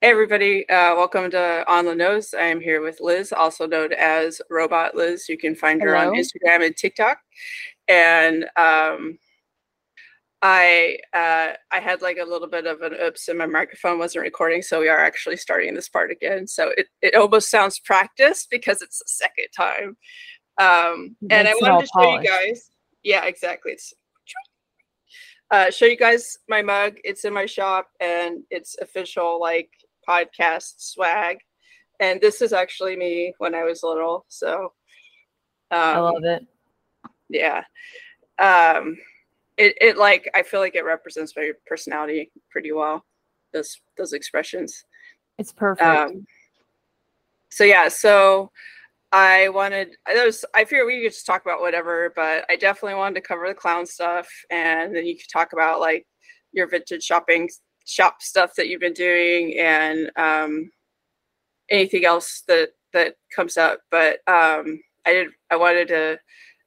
Hey everybody, uh, welcome to On the Nose. I am here with Lizz, also known as Robot Lizz. You can find her Hello. on Instagram and TikTok. And um, I uh, I had like a little bit of an oops, and my microphone wasn't recording, so we are actually starting this part again. So it, it almost sounds practiced because it's the second time. Um, and I Makes it all wanted to show you guys. Yeah, exactly. It's uh, show you guys my mug. It's in my shop and it's official like podcast swag. And this is actually me when I was little. So um, I love it. yeah. Um, it, it like I feel like it represents my personality pretty well. Those those expressions. It's perfect. Um, so yeah, so I wanted those. I figured we could just talk about whatever, but I definitely wanted to cover the clown stuff, and then you could talk about like your vintage shopping shop stuff that you've been doing, and um, anything else that that comes up. But um, I did. I wanted to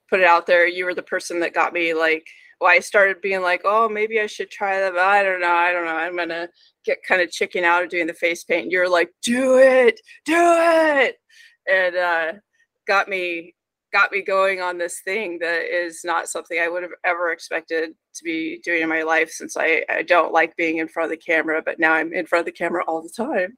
put it out there. You were the person that got me like. Well, I started being like, oh, maybe I should try that. But I don't know. I don't know. I'm gonna get kind of chicken out of doing the face paint. You're like, do it, do it, and uh, got me got me going on this thing that is not something I would have ever expected to be doing in my life since I, I don't like being in front of the camera, but now I'm in front of the camera all the time.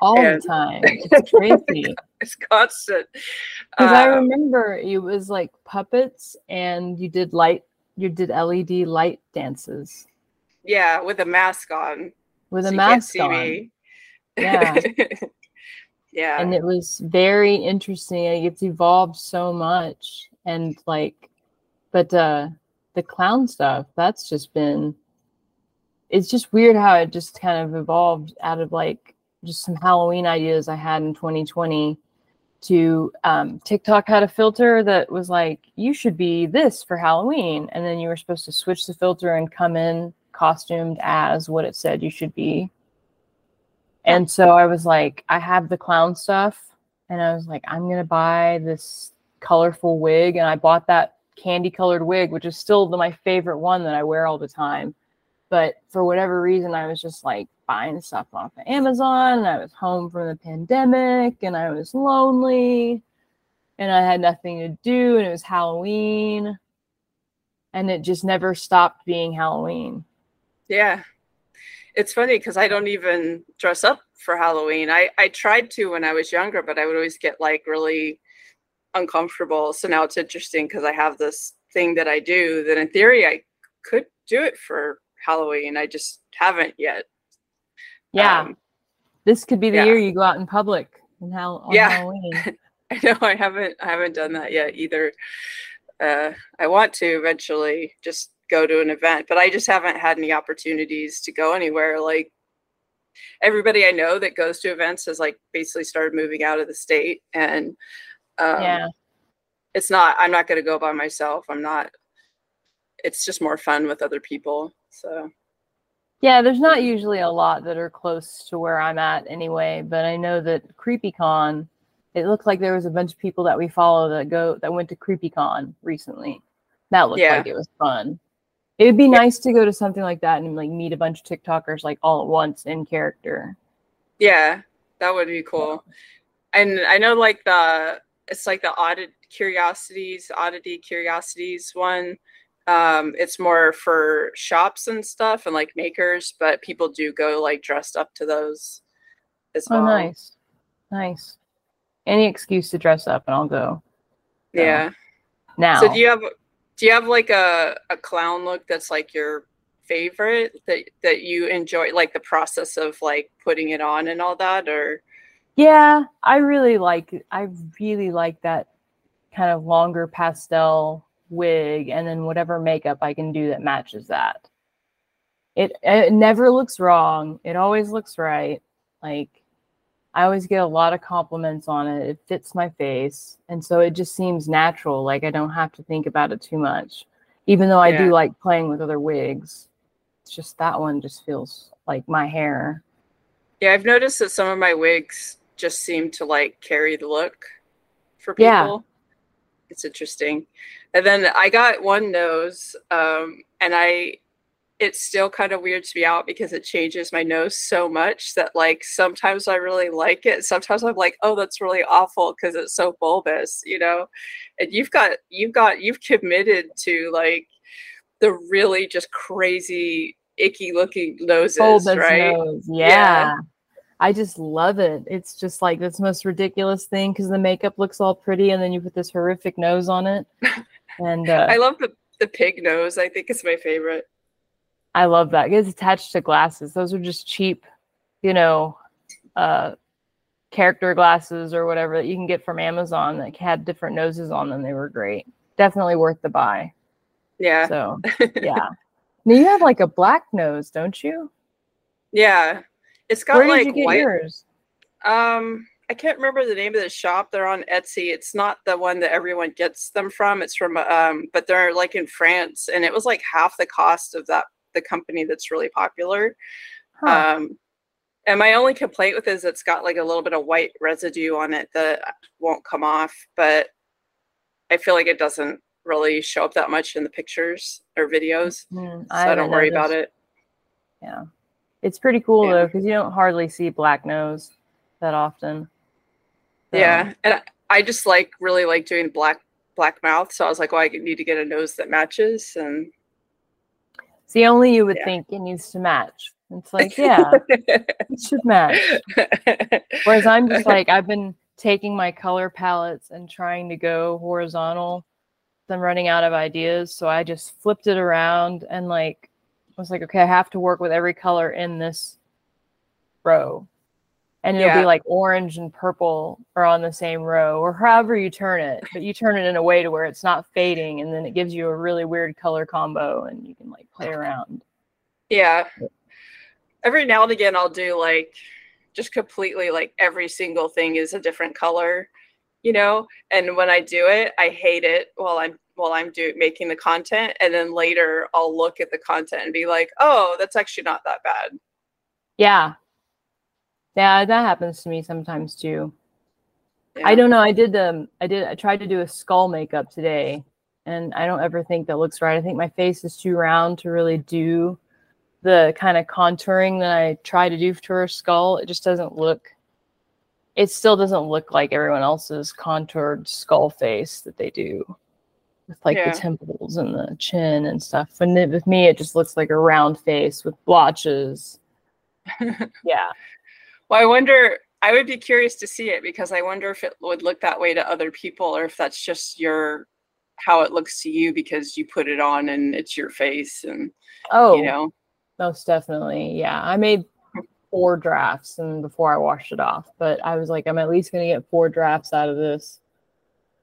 all and- the time. It's crazy. It's constant. Because I Um, remember it was like puppets and you did light you did LED light dances yeah, with a mask on. with so a mask on. me. Yeah. yeah. And it was very interesting. Like, It's evolved so much. And like but uh the clown stuff, that's just been it's just weird how it just kind of evolved out of like just some Halloween ideas I had in 2020 to um, TikTok had a filter that was like, you should be this for Halloween. And then you were supposed to switch the filter and come in costumed as what it said you should be. And so I was like, I have the clown stuff. And I was like, I'm going to buy this colorful wig. And I bought that candy colored wig, which is still the, my favorite one that I wear all the time. But for whatever reason, I was just like buying stuff off of Amazon. And I was home from the pandemic and I was lonely and I had nothing to do. And it was Halloween. And it just never stopped being Halloween. Yeah. It's funny because I don't even dress up for Halloween. I, I tried to when I was younger, but I would always get like really uncomfortable. So now it's interesting because I have this thing that I do that in theory I could do it for Halloween. I just haven't yet. Yeah. Um, this could be the yeah. year you go out in public and how on Yeah. Halloween. I know I haven't I haven't done that yet either. Uh, I want to eventually just go to an event, but I just haven't had any opportunities to go anywhere. Like everybody I know that goes to events has like basically started moving out of the state, and um, yeah. it's not. I'm not going to go by myself. I'm not. It's just more fun with other people. So Yeah, there's not usually a lot that are close to where I'm at anyway, but I know that CreepyCon, it looked like there was a bunch of people that we follow that go that went to CreepyCon recently. That looked Yeah. like it was fun. It would be nice to go to something like that and like meet a bunch of TikTokers like all at once in character. yeah, that would be cool. And I know like the it's like the audit curiosities, oddity curiosities one. Um, it's more for shops and stuff and like makers, but people do go like dressed up to those as well. Oh, nice, nice. Any excuse to dress up and I'll go Yeah. now. So do you have do you have like a, a clown look that's like your favorite that that you enjoy like the process of like putting it on and all that or Yeah, I really like I really like that kind of longer pastel wig and then whatever makeup I can do that matches that. It it never looks wrong. It always looks right. Like I always get a lot of compliments on it. It fits my face. And so it just seems natural. Like I don't have to think about it too much. Even though I Yeah. do like playing with other wigs. It's just that one just feels like my hair. Yeah, I've noticed that some of my wigs just seem to like carry the look for people. Yeah. It's interesting. And then I got one nose, um, and I it still kind of weirds me out because it changes my nose so much that like sometimes I really like it. Sometimes I'm like, oh, that's really awful because it's so bulbous, you know. And you've got you've got you've committed to like the really just crazy icky looking noses, bulbous right? Nose. Yeah. yeah. I just love it. It's just like this most ridiculous thing because the makeup looks all pretty and then you put this horrific nose on it. And uh, I love the the pig nose. I think it's my favorite. I love that. It's attached to glasses. Those are just cheap, you know, uh, character glasses or whatever that you can get from Amazon that had different noses on them. They were great. Definitely worth the buy. Yeah. So, yeah. now you have like a black nose, don't you? Yeah. It's got Where like did you get white. Yours? Um, I can't remember the name of the shop. They're on Etsy. It's not the one that everyone gets them from. It's from um, but they're like in France, and it was like half the cost of that the company that's really popular. Huh. Um, and my only complaint with it is it's got like a little bit of white residue on it that won't come off, but I feel like it doesn't really show up that much in the pictures or videos. Mm, so I, I don't worry noticed. about it. Yeah. It's pretty cool yeah. though, because you don't hardly see black nose that often. So. Yeah, and I just like really like doing black black mouth, so I was like, well, I need to get a nose that matches, and see, only you would yeah. think it needs to match. It's like, yeah, it should match. Whereas I'm just like, I've been taking my color palettes and trying to go horizontal. I'm running out of ideas, so I just flipped it around and like I was like, okay, I have to work with every color in this row and it'll yeah. be like orange and purple are on the same row or however you turn it but you turn it in a way to where it's not fading and then it gives you a really weird color combo and you can like play around. Yeah. Every now and again i'll do like just completely like every single thing is a different color you know? And when i do it i hate it while i'm while i'm do making the content and then later i'll look at the content and be like oh that's actually not that bad. Yeah yeah, that happens to me sometimes too. Yeah. I don't know. I did um I did I tried to do a skull makeup today and I don't ever think that looks right. I think my face is too round to really do the kind of contouring that I try to do to her skull. It just doesn't look it still doesn't look like everyone else's contoured skull face that they do with like yeah. the temples and the chin and stuff. And with me, it just looks like a round face with blotches. yeah. Well, I wonder. I would be curious to see it because I wonder if it would look that way to other people, or if that's just your how it looks to you because you put it on and it's your face and oh, you know, most definitely. Yeah, I made four drafts and before I washed it off, but I was like, I'm at least gonna get four drafts out of this,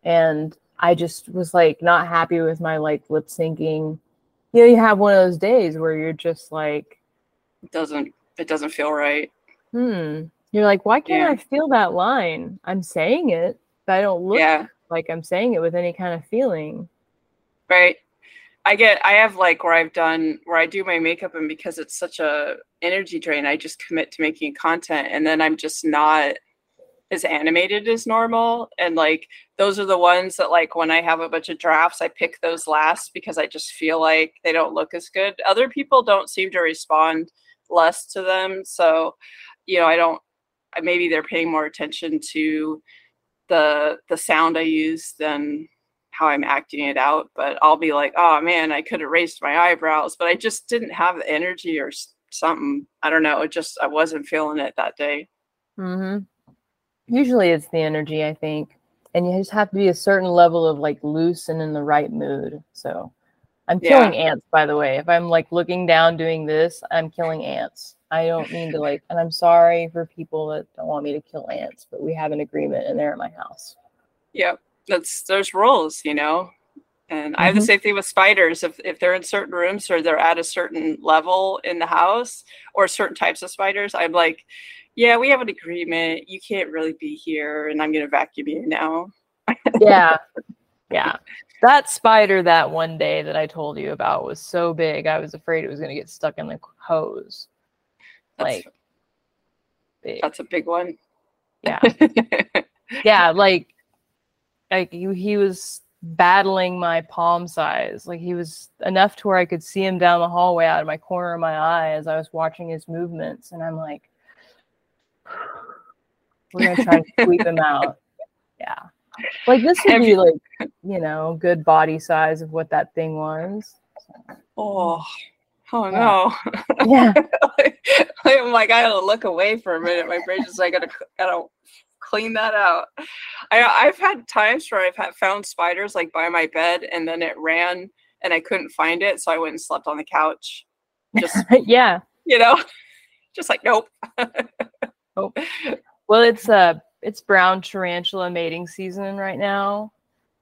and I just was like not happy with my like lip syncing. You know, you have one of those days where you're just like, it doesn't it doesn't feel right hmm. You're like, why can't yeah. I feel that line? I'm saying it, but I don't look yeah. like I'm saying it with any kind of feeling. Right. I get I have like where I've done where I do my makeup and because it's such a energy drain, I just commit to making content and then I'm just not as animated as normal. And like those are the ones that like when I have a bunch of drafts, I pick those last because I just feel like they don't look as good. Other people don't seem to respond less to them. So you know, I don't maybe they're paying more attention to the the sound I use than how I'm acting it out. But I'll be like, oh man, I could have raised my eyebrows, but I just didn't have the energy or something. I don't know. It just I wasn't feeling it that day. Mm-hmm. Usually it's the energy, I think, and you just have to be a certain level of like loose and in the right mood. So I'm killing yeah. ants, by the way. If I'm like looking down doing this, I'm killing ants. I don't mean to like, and I'm sorry for people that don't want me to kill ants, but we have an agreement and they're at my house. Yeah, that's there's rules, you know. And mm-hmm. I have the mm-hmm. same thing with spiders. If if they're in certain rooms or they're at a certain level in the house or certain types of spiders, I'm like, yeah, we have an agreement. You can't really be here, and I'm gonna vacuum you now. yeah, yeah. That spider that one day that I told you about was so big, I was afraid it was gonna get stuck in the hose. That's, like big. that's a big one. Yeah. yeah, like like you, he was battling my palm size. Like he was enough to where I could see him down the hallway out of my corner of my eye as I was watching his movements. And I'm like, we're gonna try and sweep him out. Yeah. Like this would be like, you know, good body size of what that thing was. Oh, oh no. Yeah. I'm like, I gotta look away for a minute. My brain's just like, I gotta, gotta clean that out. I, I've had times where I've had, found spiders like by my bed and then it ran and I couldn't find it. So I went and slept on the couch. Just, yeah. You know, just like, nope. oh. Well, it's uh it's brown tarantula mating season right now.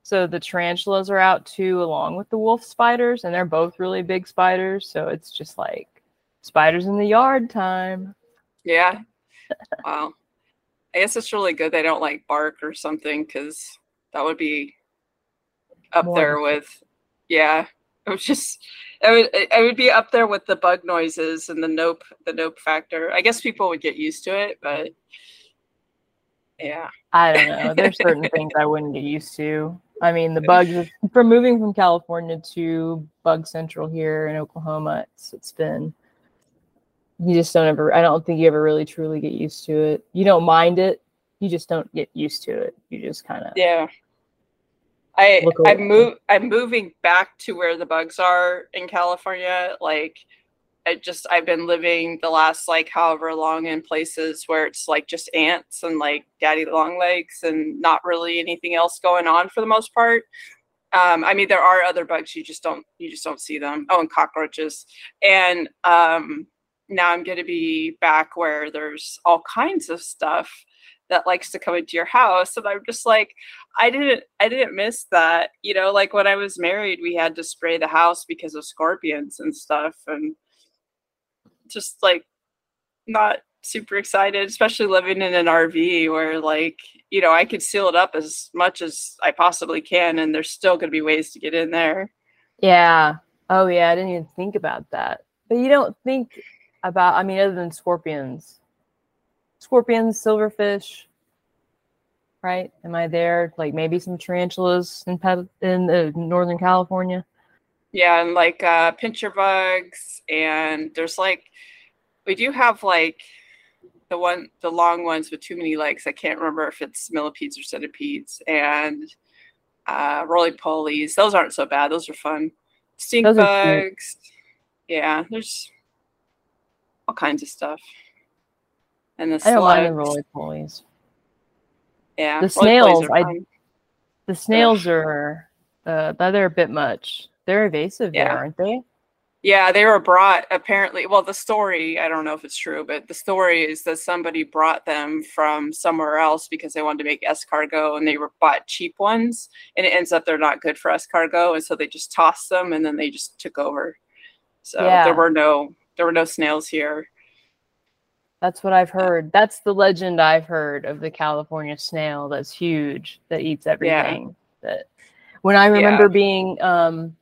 So the tarantulas are out too, along with the wolf spiders, and they're both really big spiders. So it's just like spiders in the yard time. Yeah. Wow. I guess it's really good they don't like bark or something because that would be up More. there with, yeah. It was just, I would, I would be up there with the bug noises and the nope, the nope factor. I guess people would get used to it, but yeah. I don't know. There's certain things I wouldn't get used to. I mean, the bugs from moving from California to Bug Central here in Oklahoma, it's it's been you just don't ever I don't think you ever really truly get used to it. You don't mind it. You just don't get used to it. You just kind of Yeah. I I'm move I'm moving back to where the bugs are in California like I just I've been living the last like however long in places where it's like just ants and like daddy long legs and not really anything else going on for the most part. Um, I mean, there are other bugs you just don't you just don't see them. Oh, and cockroaches. And um, now I'm going to be back where there's all kinds of stuff that likes to come into your house and i'm just like i didn't i didn't miss that you know like when i was married we had to spray the house because of scorpions and stuff and just like not super excited, especially living in an RV where like, you know, I could seal it up as much as I possibly can and there's still going to be ways to get in there. Yeah. Oh yeah, I didn't even think about that. But you don't think about I mean other than scorpions. Scorpions, silverfish, right? Am I there? Like maybe some tarantulas in in uh, Northern California. Yeah, and like uh, pincher bugs, and there's like we do have like the one the long ones with too many legs. I can't remember if it's millipedes or centipedes, and uh, roly polies. Those aren't so bad. Those are fun. Stink Those bugs. Yeah, there's all kinds of stuff. And the I don't the roly polies. Yeah, the snails. I the snails are uh, they're a bit much. They're evasive yeah. there, aren't they? Yeah, they were brought apparently. Well, the story, I don't know if it's true, but the story is that somebody brought them from somewhere else because they wanted to make escargot and they were bought cheap ones. And it ends up they're not good for escargot. And so they just tossed them and then they just took over. So yeah. there were no there were no snails here. That's what I've heard. That's the legend I've heard of the California snail that's huge that eats everything. Yeah. That when I remember yeah. being um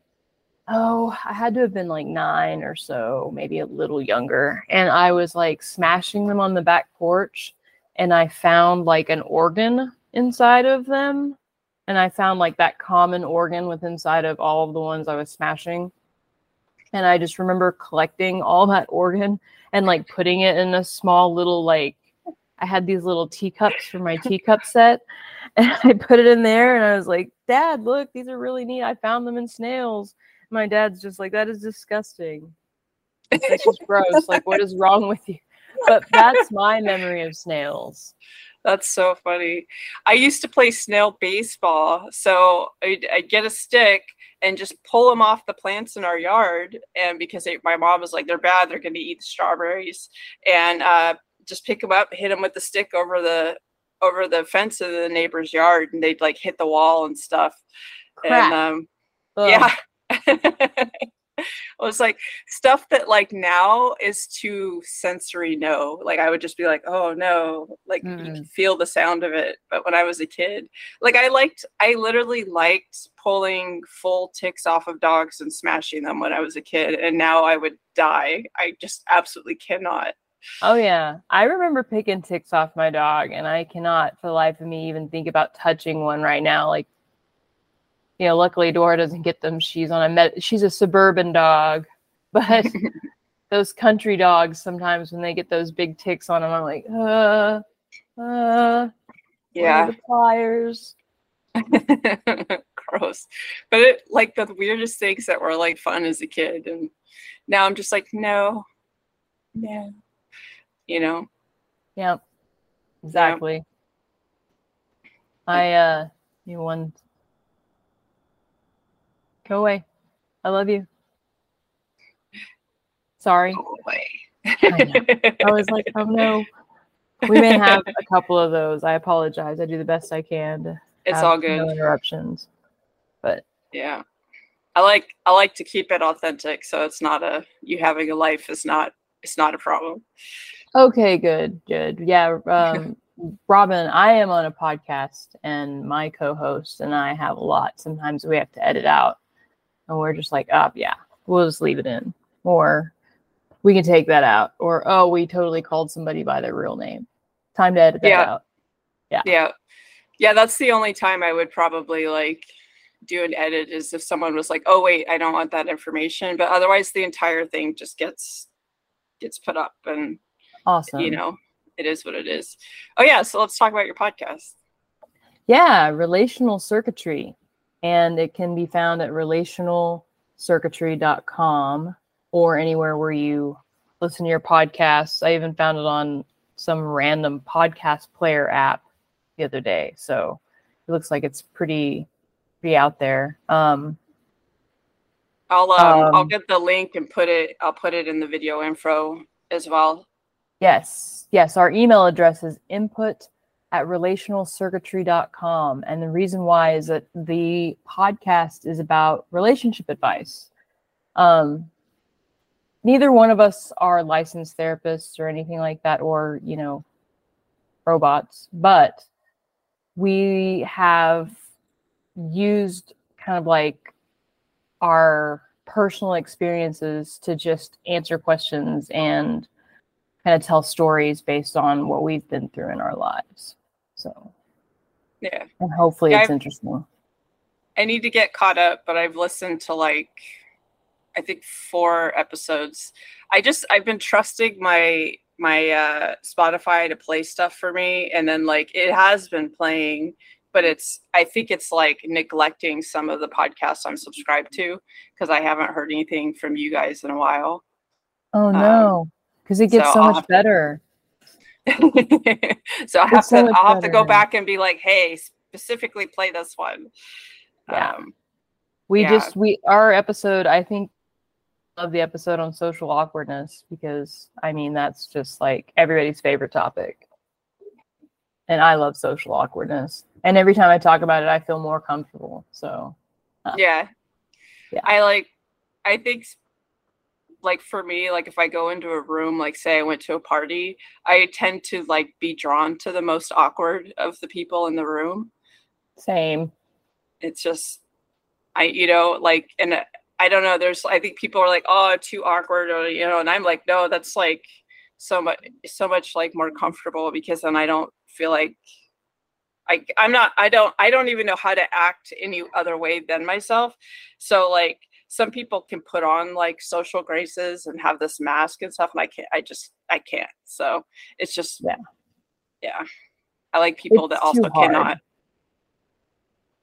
oh, I had to have been like nine or so, maybe a little younger. And I was like smashing them on the back porch and I found like an organ inside of them. And I found like that common organ with inside of all of the ones I was smashing. And I just remember collecting all that organ and like putting it in a small little like I had these little teacups for my teacup set and I put it in there and I was like, Dad, look, these are really neat. I found them in snails my dad's just like, that is disgusting. That's just gross. Like, what is wrong with you? But that's my memory of snails. That's so funny. I used to play snail baseball. So I'd, I'd, get a stick and just pull them off the plants in our yard. And because they, my mom was like, they're bad, they're going to eat the strawberries. And uh, just pick them up, hit them with the stick over the over the fence of the neighbor's yard, and they'd like hit the wall and stuff. Crap. And um, yeah, it was like stuff that like now is too sensory no like i would just be like oh no like mm. you can feel the sound of it but when i was a kid like i liked i literally liked pulling full ticks off of dogs and smashing them when i was a kid and now i would die i just absolutely cannot Oh yeah, I remember picking ticks off my dog, and I cannot, for the life of me, even think about touching one right now. Like you know, luckily Dora doesn't get them. She's on a med- she's a suburban dog, but those country dogs sometimes when they get those big ticks on them, I'm like, uh, uh, yeah, the pliers. Gross, but it like the weirdest things that were like fun as a kid, and now I'm just like, no, no, you know. Yep, exactly. Yeah. I uh, you one. Go away. I love you. Sorry. Go away. I, I was like, oh no. We may have a couple of those. I apologize. I do the best I can to it's all good. No interruptions. But yeah. I like I like to keep it authentic so it's not a you having a life is not it's not a problem. Okay, good, good. Yeah, um Robin, I am on a podcast and my co-host and I have a lot. Sometimes we have to edit out and we're just like, oh yeah, we'll just leave it in. Or we can take that out. Or oh, we totally called somebody by their real name. Time to edit that yeah. out. Yeah. Yeah. Yeah, that's the only time I would probably like do an edit is if someone was like, "Oh wait, I don't want that information." But otherwise the entire thing just gets gets put up and awesome. You know, it is what it is. Oh yeah, so let's talk about your podcast. Yeah, relational circuitry and it can be found at relationalcircuitry.com or anywhere where you listen to your podcasts. I even found it on some random podcast player app the other day. So it looks like it's pretty pretty out there. Um, I'll um, um, I'll get the link and put it I'll put it in the video info as well. Yes. Yes, our email address is input at relationalcircuitry.com. And the reason why is that the podcast is about relationship advice. Um, neither one of us are licensed therapists or anything like that, or, you know, robots, but we have used kind of like our personal experiences to just answer questions and kind of tell stories based on what we've been through in our lives. So, yeah. And hopefully yeah, it's I've, interesting. I need to get caught up, but I've listened to like, I think four episodes. I just, I've been trusting my, my uh, Spotify to play stuff for me. And then like it has been playing, but it's, I think it's like neglecting some of the podcasts I'm subscribed to because I haven't heard anything from you guys in a while. Oh no. Because it gets so, so much better. so I have so to I'll have to go back and be like, hey, specifically play this one. Yeah. Um, we yeah. just we our episode, I think love the episode on social awkwardness because I mean that's just like everybody's favorite topic. And I love social awkwardness. And every time I talk about it, I feel more comfortable. So uh, yeah. Yeah. I like I think like for me like if i go into a room like say i went to a party i tend to like be drawn to the most awkward of the people in the room same it's just i you know like and uh, i don't know there's i think people are like oh too awkward or you know and i'm like no that's like so much so much like more comfortable because then i don't feel like I, I'm not I don't I don't even know how to act any other way than myself. So like some people can put on like social graces and have this mask and stuff and i can't i just i can't so it's just yeah. Yeah. I like people it's that also cannot.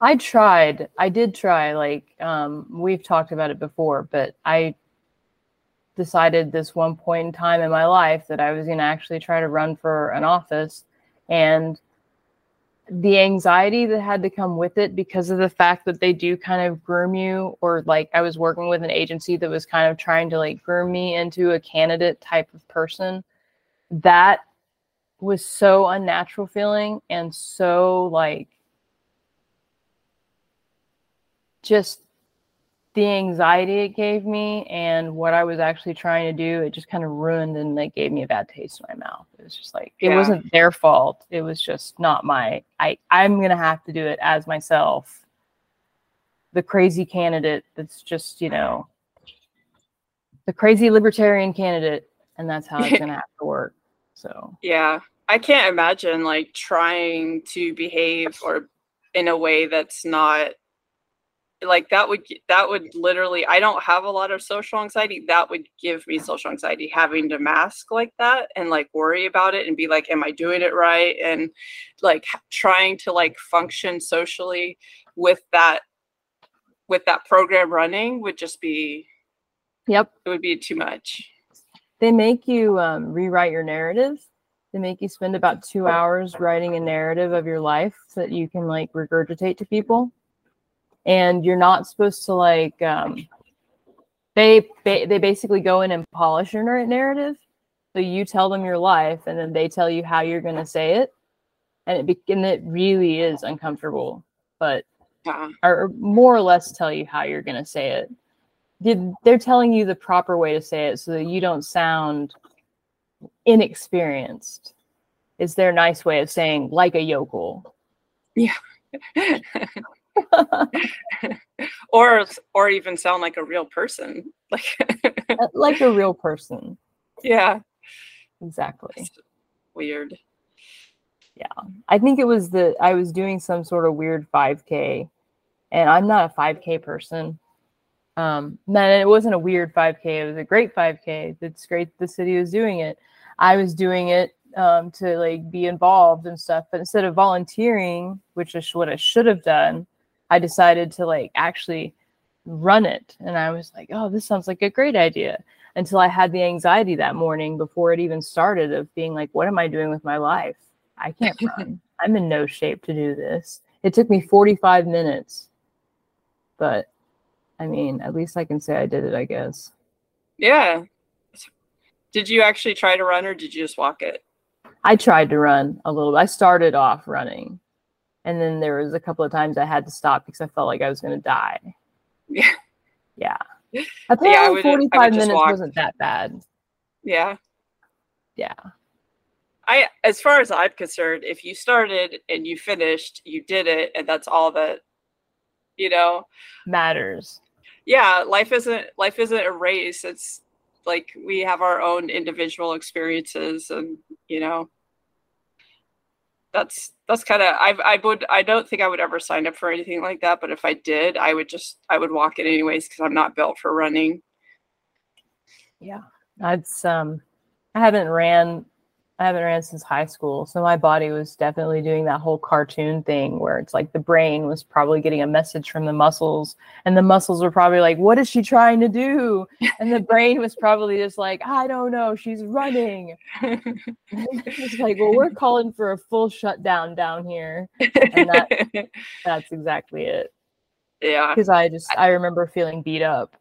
I tried i did try like um we've talked about it before but i decided this one point in time in my life that i was going to actually try to run for an office and the anxiety that had to come with it because of the fact that they do kind of groom you or like I was working with an agency that was kind of trying to like groom me into a candidate type of person. That was so unnatural feeling and so like just the anxiety it gave me and what I was actually trying to do, it just kind of ruined and like gave me a bad taste in my mouth. It was just like it yeah. wasn't their fault. It was just not my I I'm gonna have to do it as myself. The crazy candidate that's just, you know, the crazy libertarian candidate, and that's how it's gonna have to work. So yeah. I can't imagine like trying to behave or in a way that's not like that would that would literally i don't have a lot of social anxiety that would give me social anxiety having to mask like that and like worry about it and be like am i doing it right? and like trying to like function socially with that with that program running would just be yep. it would be too much. They make you um, rewrite your narrative. They make you spend about two hours writing a narrative of your life so that you can like regurgitate to people and you're not supposed to like um, they they basically go in and polish your narrative. So you tell them your life and then they tell you how you're going to say it and it be- and it really is uncomfortable but yeah. or more or less tell you how you're going to say it. They're telling you the proper way to say it so that you don't sound inexperienced is their nice way of saying like a yokel. Yeah or or even sound like a real person like uh, like a real person. Yeah. Exactly. Weird. Yeah. I think it was the i was doing some sort of weird 5k and i'm not a 5k person. Um man it wasn't a weird 5k it was a great 5k it's great the city was doing it. I was doing it um, to like be involved and stuff but instead of volunteering which is what i should have done I decided to like actually run it. And I was like, oh, this sounds like a great idea. Until I had the anxiety that morning before it even started of being like, what am I doing with my life? I can't run. I'm in no shape to do this. It took me 45 minutes. But I mean, at least I can say I did it, I guess. Yeah. Did you actually try to run or did you just walk it? I tried to run a little bit. I started off running and then there was a couple of times I had to stop because I felt like I was going to die. Yeah. Yeah. Apparently, yeah, would, 45 minutes walk. wasn't that bad. Yeah. Yeah. I, as far as I'm concerned, if you started and you finished, you did it, and that's all that, you know, matters. Yeah, life isn't life isn't a race. It's like we have our own individual experiences, and you know, that's that's kind of I I would I don't think I would ever sign up for anything like that, but if I did, I would just I would walk it anyways because I'm not built for running. Yeah, that's um, I haven't ran I haven't ran since high school. So my body was definitely doing that whole cartoon thing where it's like the brain was probably getting a message from the muscles, and the muscles were probably like, What is she trying to do? And the brain was probably just like, I don't know, she's running. it's like, Well, we're calling for a full shutdown down here. And that, that's exactly it. Yeah. Because I just, I remember feeling beat up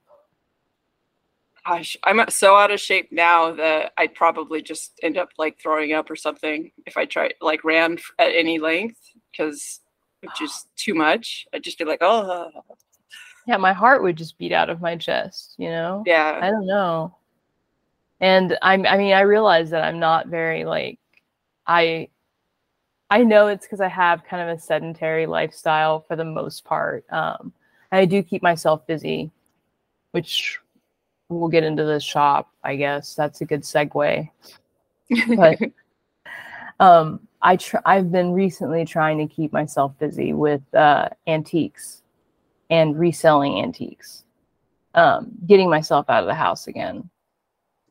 gosh, I'm so out of shape now that I'd probably just end up like throwing up or something if I try like ran at any length because it's just too much. I'd just be like, oh. Yeah, my heart would just beat out of my chest, you know? Yeah. I don't know. And I'm I mean, I realize that I'm not very like I I know it's because I have kind of a sedentary lifestyle for the most part. Um, I do keep myself busy, which we'll get into the shop, I guess. That's a good segue. But um, I tr- I've been recently trying to keep myself busy with uh, antiques and reselling antiques, um, getting myself out of the house again.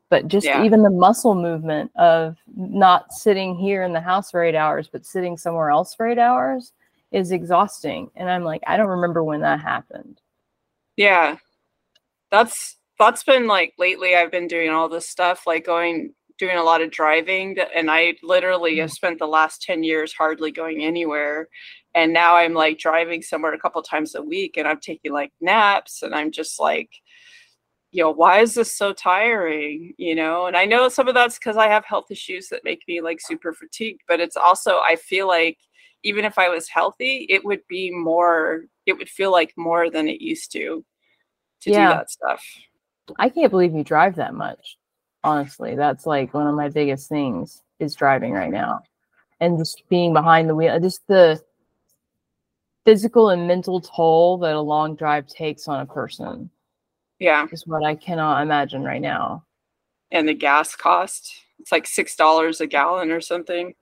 But just yeah. even the muscle movement of not sitting here in the house for eight hours, but sitting somewhere else for eight hours is exhausting. And I'm like, I don't remember when that happened. Yeah. That's that's been like lately I've been doing all this stuff, like going doing a lot of driving and I literally have mm. spent the last 10 years hardly going anywhere. And now I'm like driving somewhere a couple times a week and I'm taking like naps and I'm just like, you know, why is this so tiring? You know, and I know some of that's because I have health issues that make me like super fatigued, but it's also, I feel like even if I was healthy, it would be more, it would feel like more than it used to to yeah. do that stuff. I can't believe you drive that much. Honestly, that's like one of my biggest things is driving right now. And just being behind the wheel, just the physical and mental toll that a long drive takes on a person. Yeah. Is what I cannot imagine right now. And the gas cost. It's like six dollars a gallon or something.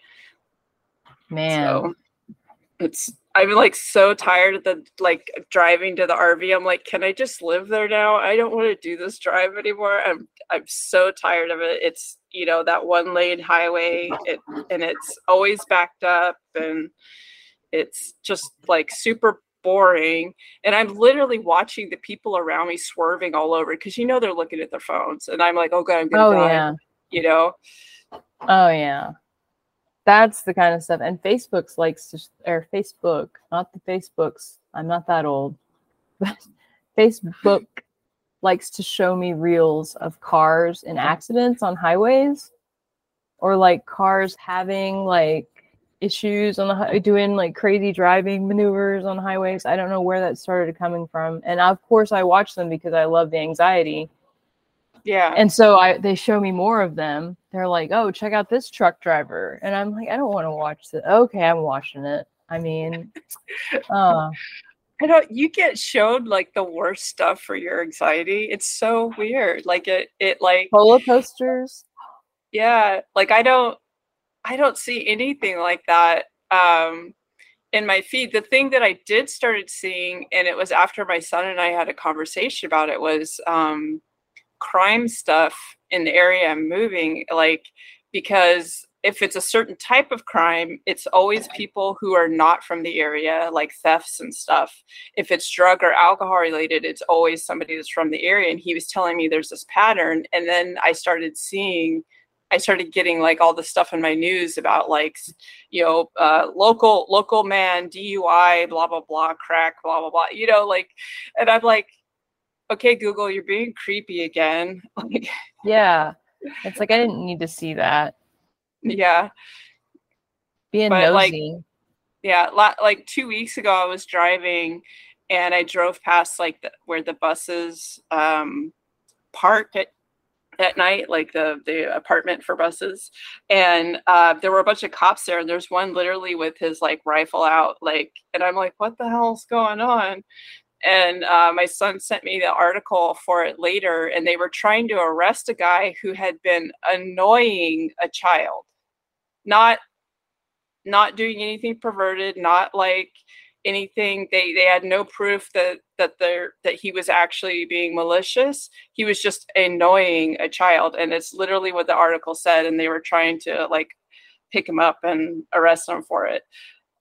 Man. So it's I'm like so tired of the like driving to the RV. I'm like, can I just live there now? I don't want to do this drive anymore. I'm I'm so tired of it. It's you know that one lane highway, it and it's always backed up, and it's just like super boring. And I'm literally watching the people around me swerving all over because you know they're looking at their phones, and I'm like, oh god, I'm gonna Oh die. yeah. You know? Oh yeah. That's the kind of stuff. And Facebook's likes to or Facebook, not the Facebooks. I'm not that old. But Facebook likes to show me reels of cars in accidents on highways or like cars having like issues on the doing like crazy driving maneuvers on highways. I don't know where that started coming from. And of course I watch them because I love the anxiety Yeah. and so I they show me more of them. They're like, "Oh, check out this truck driver," and I'm like, "I don't want to watch it." Okay, I'm watching it. I mean, uh, I don't you get shown like the worst stuff for your anxiety. It's so weird. Like it it like roller coasters. yeah, like I don't I don't see anything like that um in my feed. The thing that I did started seeing and it was after my son and I had a conversation about it was um crime stuff in the area I'm moving like because if it's a certain type of crime, it's always people who are not from the area, like thefts and stuff. If it's drug or alcohol related, it's always somebody that's from the area. And he was telling me there's this pattern. And then I started seeing, I started getting like all the stuff in my news about like, you know, uh, local local man DUI, blah blah blah, crack, blah blah blah. You know, like, and I'm like, okay, Google, you're being creepy again. Like, Yeah, it's like I didn't need to see that. yeah. Being But, like, nosy. Yeah, la- like two weeks ago, I was driving and I drove past like the, where the buses um, park at at night, like the the apartment for buses, and uh, there were a bunch of cops there. And there's one literally with his like rifle out, like, and I'm like, what the hell's going on? And uh, my son sent me the article for it later, and they were trying to arrest a guy who had been annoying a child, not not doing anything perverted, not like anything. They they had no proof that that they're that he was actually being malicious. He was just annoying a child, and it's literally what the article said. And they were trying to like pick him up and arrest him for it.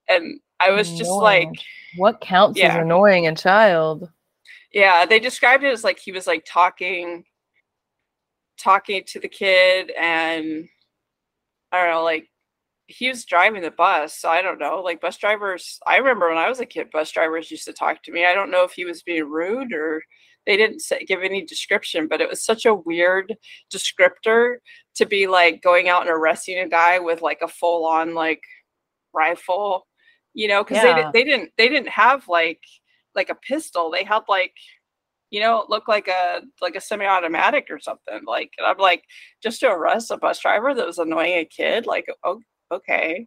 And I was just like, Annoying. What counts yeah. as annoying a child? yeah, they described it as like he was like talking talking to the kid and I don't know, like he was driving the bus. So I don't know. Like bus drivers, I remember when I was a kid, bus drivers used to talk to me. I don't know if he was being rude or they didn't say, give any description, but it was such a weird descriptor to be like going out and arresting a guy with like a full on like rifle, you know, because they, Yeah. di- they didn't they didn't have like like a pistol. They had like you know, it looked like a like a semi-automatic or something. Like, and I'm like, just to arrest a bus driver that was annoying a kid, like, oh, okay,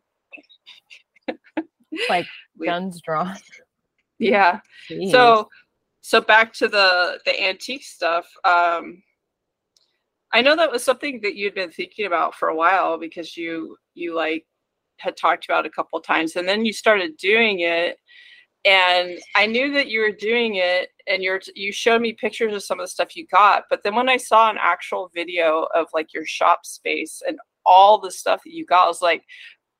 Like guns drawn. yeah. Jeez. So, so back to the the antique stuff. Um, I know that was something that you'd been thinking about for a while because you you like had talked about a couple times, and then you started doing it. And I knew that you were doing it, and you're you showed me pictures of some of the stuff you got. But then when I saw an actual video of like your shop space and all the stuff that you got, I was like,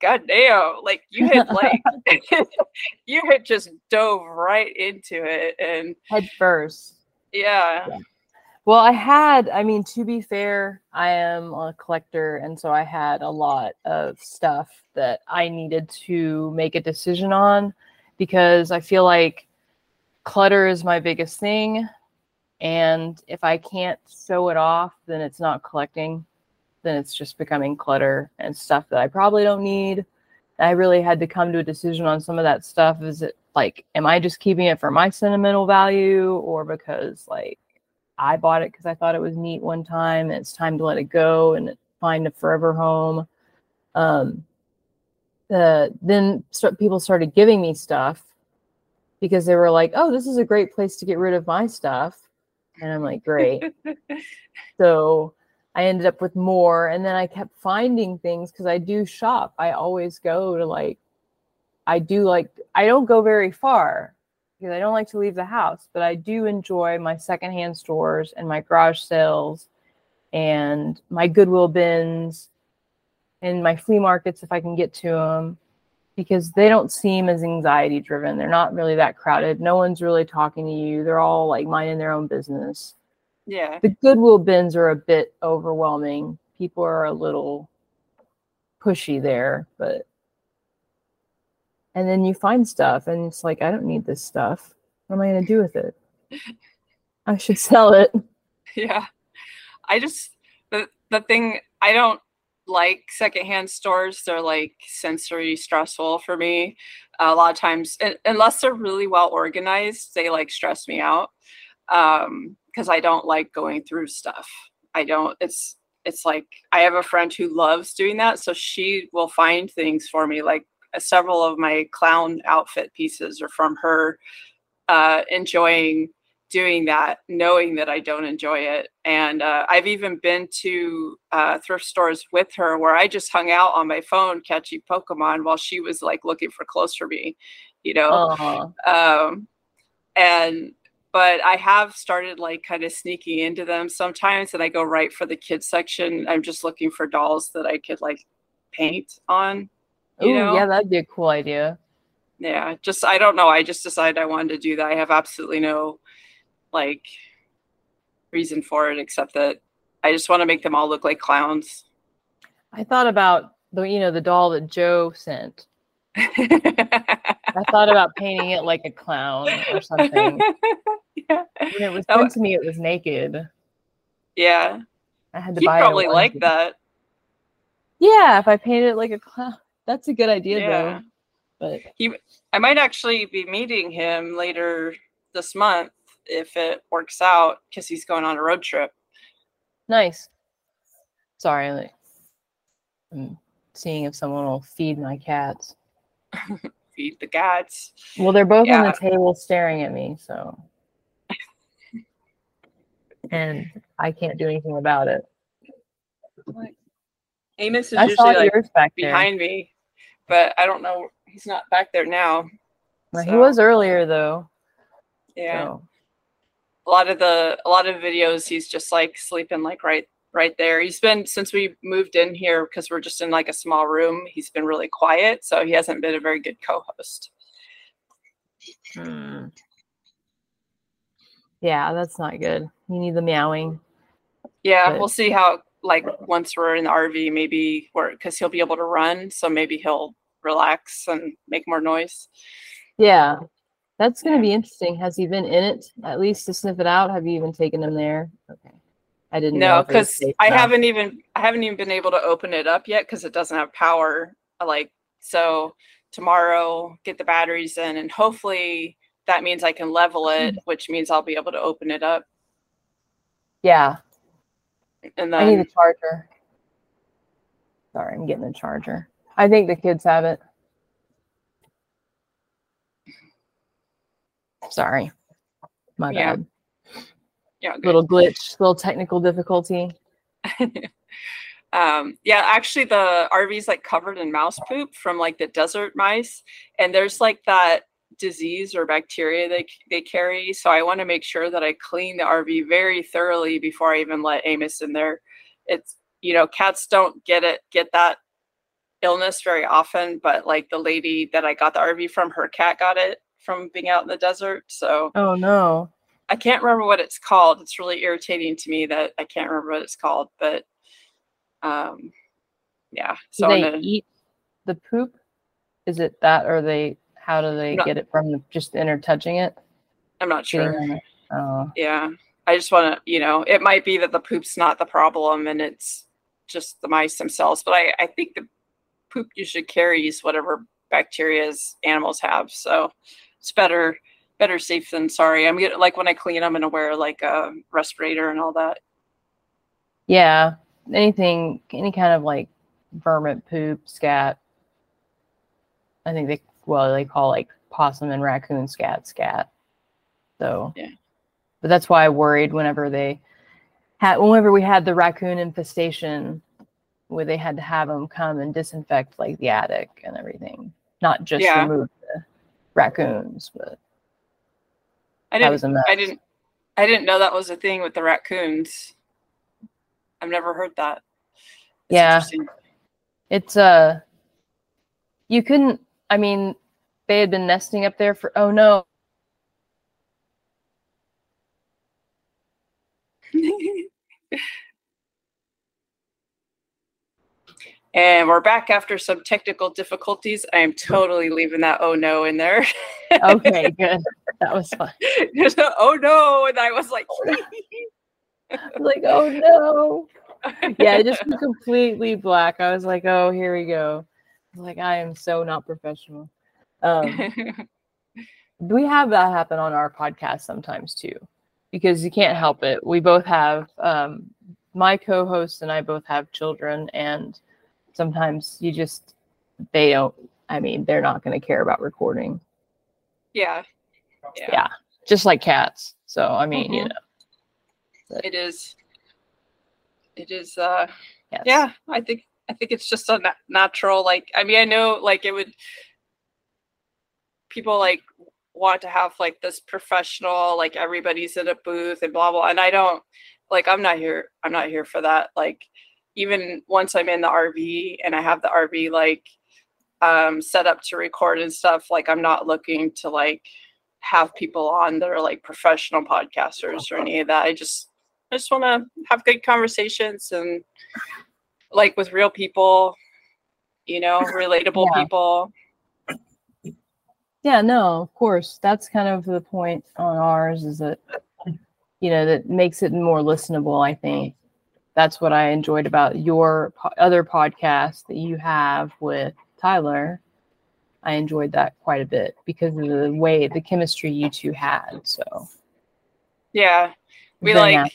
God damn! Like you had like you had just dove right into it, and head first. yeah, Well, I had, I mean, to be fair, I am a collector. And so I had a lot of stuff that I needed to make a decision on because I feel like clutter is my biggest thing. And if I can't show it off, then it's not collecting. Then it's just becoming clutter and stuff that I probably don't need. I really had to come to a decision on some of that stuff. Is it like, am I just keeping it for my sentimental value or because like I bought it because I thought it was neat one time and it's time to let it go and find a forever home. Um, uh, then start, people started giving me stuff because they were like, oh, this is a great place to get rid of my stuff. And I'm like, great. so I ended up with more. And then I kept finding things because I do shop. I always go to like I do like I don't go very far because I don't like to leave the house, but I do enjoy my secondhand stores and my garage sales and my Goodwill bins and my flea markets if I can get to them because they don't seem as anxiety driven. They're not really that crowded. No one's really talking to you. They're all like minding their own business. Yeah. The Goodwill bins are a bit overwhelming. People are a little pushy there, but and then you find stuff and it's like, I don't need this stuff. What am I going to do with it? I should sell it. Yeah. I just, the, the thing, I don't like secondhand stores. They're like sensory stressful for me. a lot of times, unless they're really well organized, they like stress me out um, because I don't like going through stuff. I don't, it's, it's like I have a friend who loves doing that. So she will find things for me. Like several of my clown outfit pieces are from her uh, enjoying doing that, knowing that I don't enjoy it. And uh, I've even been to uh, thrift stores with her where I just hung out on my phone catching Pokemon while she was like looking for clothes for me, you know. Um, and but I have started like kind of sneaking into them sometimes, and I go right for the kids section. I'm just looking for dolls that I could like paint on. Oh yeah, that'd be a cool idea. Yeah, just I don't know. I just decided I wanted to do that. I have absolutely no like reason for it except that I just want to make them all look like clowns. I thought about the you know the doll that Joe sent. I thought about painting it like a clown or something. Yeah. When it was sent to me, it was naked. Yeah. I had to He'd buy probably like that. Yeah, if I painted it like a clown. That's a good idea yeah. though. But he I might actually be meeting him later this month if it works out because he's going on a road trip. Nice. Sorry, I'm seeing if someone will feed my cats. feed the cats. Well, they're both yeah. on the table staring at me, so and I can't do anything about it. Amos is I usually like back behind there. me, but I don't know. He's not back there now. Well, so. He was earlier though. Yeah. So. A lot of the a lot of videos, he's just like sleeping like right right there. He's been since we moved in here because we're just in like a small room. He's been really quiet, so he hasn't been a very good co-host. Hmm. Yeah, that's not good. You need the meowing. Yeah, but... we'll see how like once we're in the RV, maybe where because he'll be able to run, so maybe he'll relax and make more noise. Yeah, that's going to be interesting. Has he been in it at least to sniff it out? Have you even taken him there? Okay, I didn't. No, because I haven't even I haven't even been able to open it up yet because it doesn't have power. Uh, like so, tomorrow get the batteries in, and hopefully that means I can level it, mm. which means I'll be able to open it up. Yeah, and then I need a charger. Sorry, I'm getting a charger. I think the kids have it. Sorry. My yeah. bad. Yeah. Good. Little glitch, little technical difficulty. um yeah actually the rv's like covered in mouse poop from like the desert mice and there's like that disease or bacteria they they carry. So I want to make sure that I clean the RV very thoroughly before I even let Amos in there. It's you know cats don't get it get that illness very often, but like the lady that I got the RV from, her cat got it from being out in the desert. So oh no, I can't remember what it's called. It's really irritating to me that I can't remember what it's called, but um, yeah. So Do they gonna, eat the poop? Is it that, or they how do they not, get it from the, just inner touching it? I'm not sure. Oh. Yeah. I just want to, you know, it might be that the poop's not the problem and it's just the mice themselves, but I, I think the poop usually carries whatever bacteria animals have. So it's better, better safe than sorry. I'm getting like when I clean, I'm to wear like a respirator and all that. Yeah. Anything, any kind of like vermin poop, scat. I think they well they call like possum and raccoon scat scat. So yeah. But that's why I worried whenever they had whenever we had the raccoon infestation where they had to have them come and disinfect like the attic and everything. not just Yeah. remove the raccoons, but I didn't. was a mess. I didn't. I didn't know that was a thing with the raccoons. I've never heard that. It's Yeah. It's uh you couldn't I mean they had been nesting up there for oh no and we're back after some technical difficulties. I am totally leaving that oh no in there. okay good. That was fun. There's a oh no, and I was like, I was like oh no. Yeah it just completely black. I was like oh here we go. I like I am so not professional. Um we have that happen on our podcast sometimes too because you can't help it. We both have um my co-host and i both have children and sometimes you just they don't i mean they're not going to care about recording yeah. Yeah. Yeah. just like cats so i mean you Mhm. know It is. It is. uh yes. Yeah, I think I think it's just a na- natural. Like, I mean, I know like it would. People like want to have like this professional, like everybody's in a booth and blah blah. And I don't like. I'm not here. I'm not here for that. Like, even once I'm in the RV and I have the RV like um set up to record and stuff, like I'm not looking to like have people on that are like professional podcasters or any of that. I just I just want to have good conversations and like with real people, you know, relatable Yeah. people. yeah no of course that's kind of the point on ours is that you know that makes it more listenable i think that's what i enjoyed about your po- other podcast that you have with tyler i enjoyed that quite a bit because of the way the chemistry you two had so Yeah. We Very like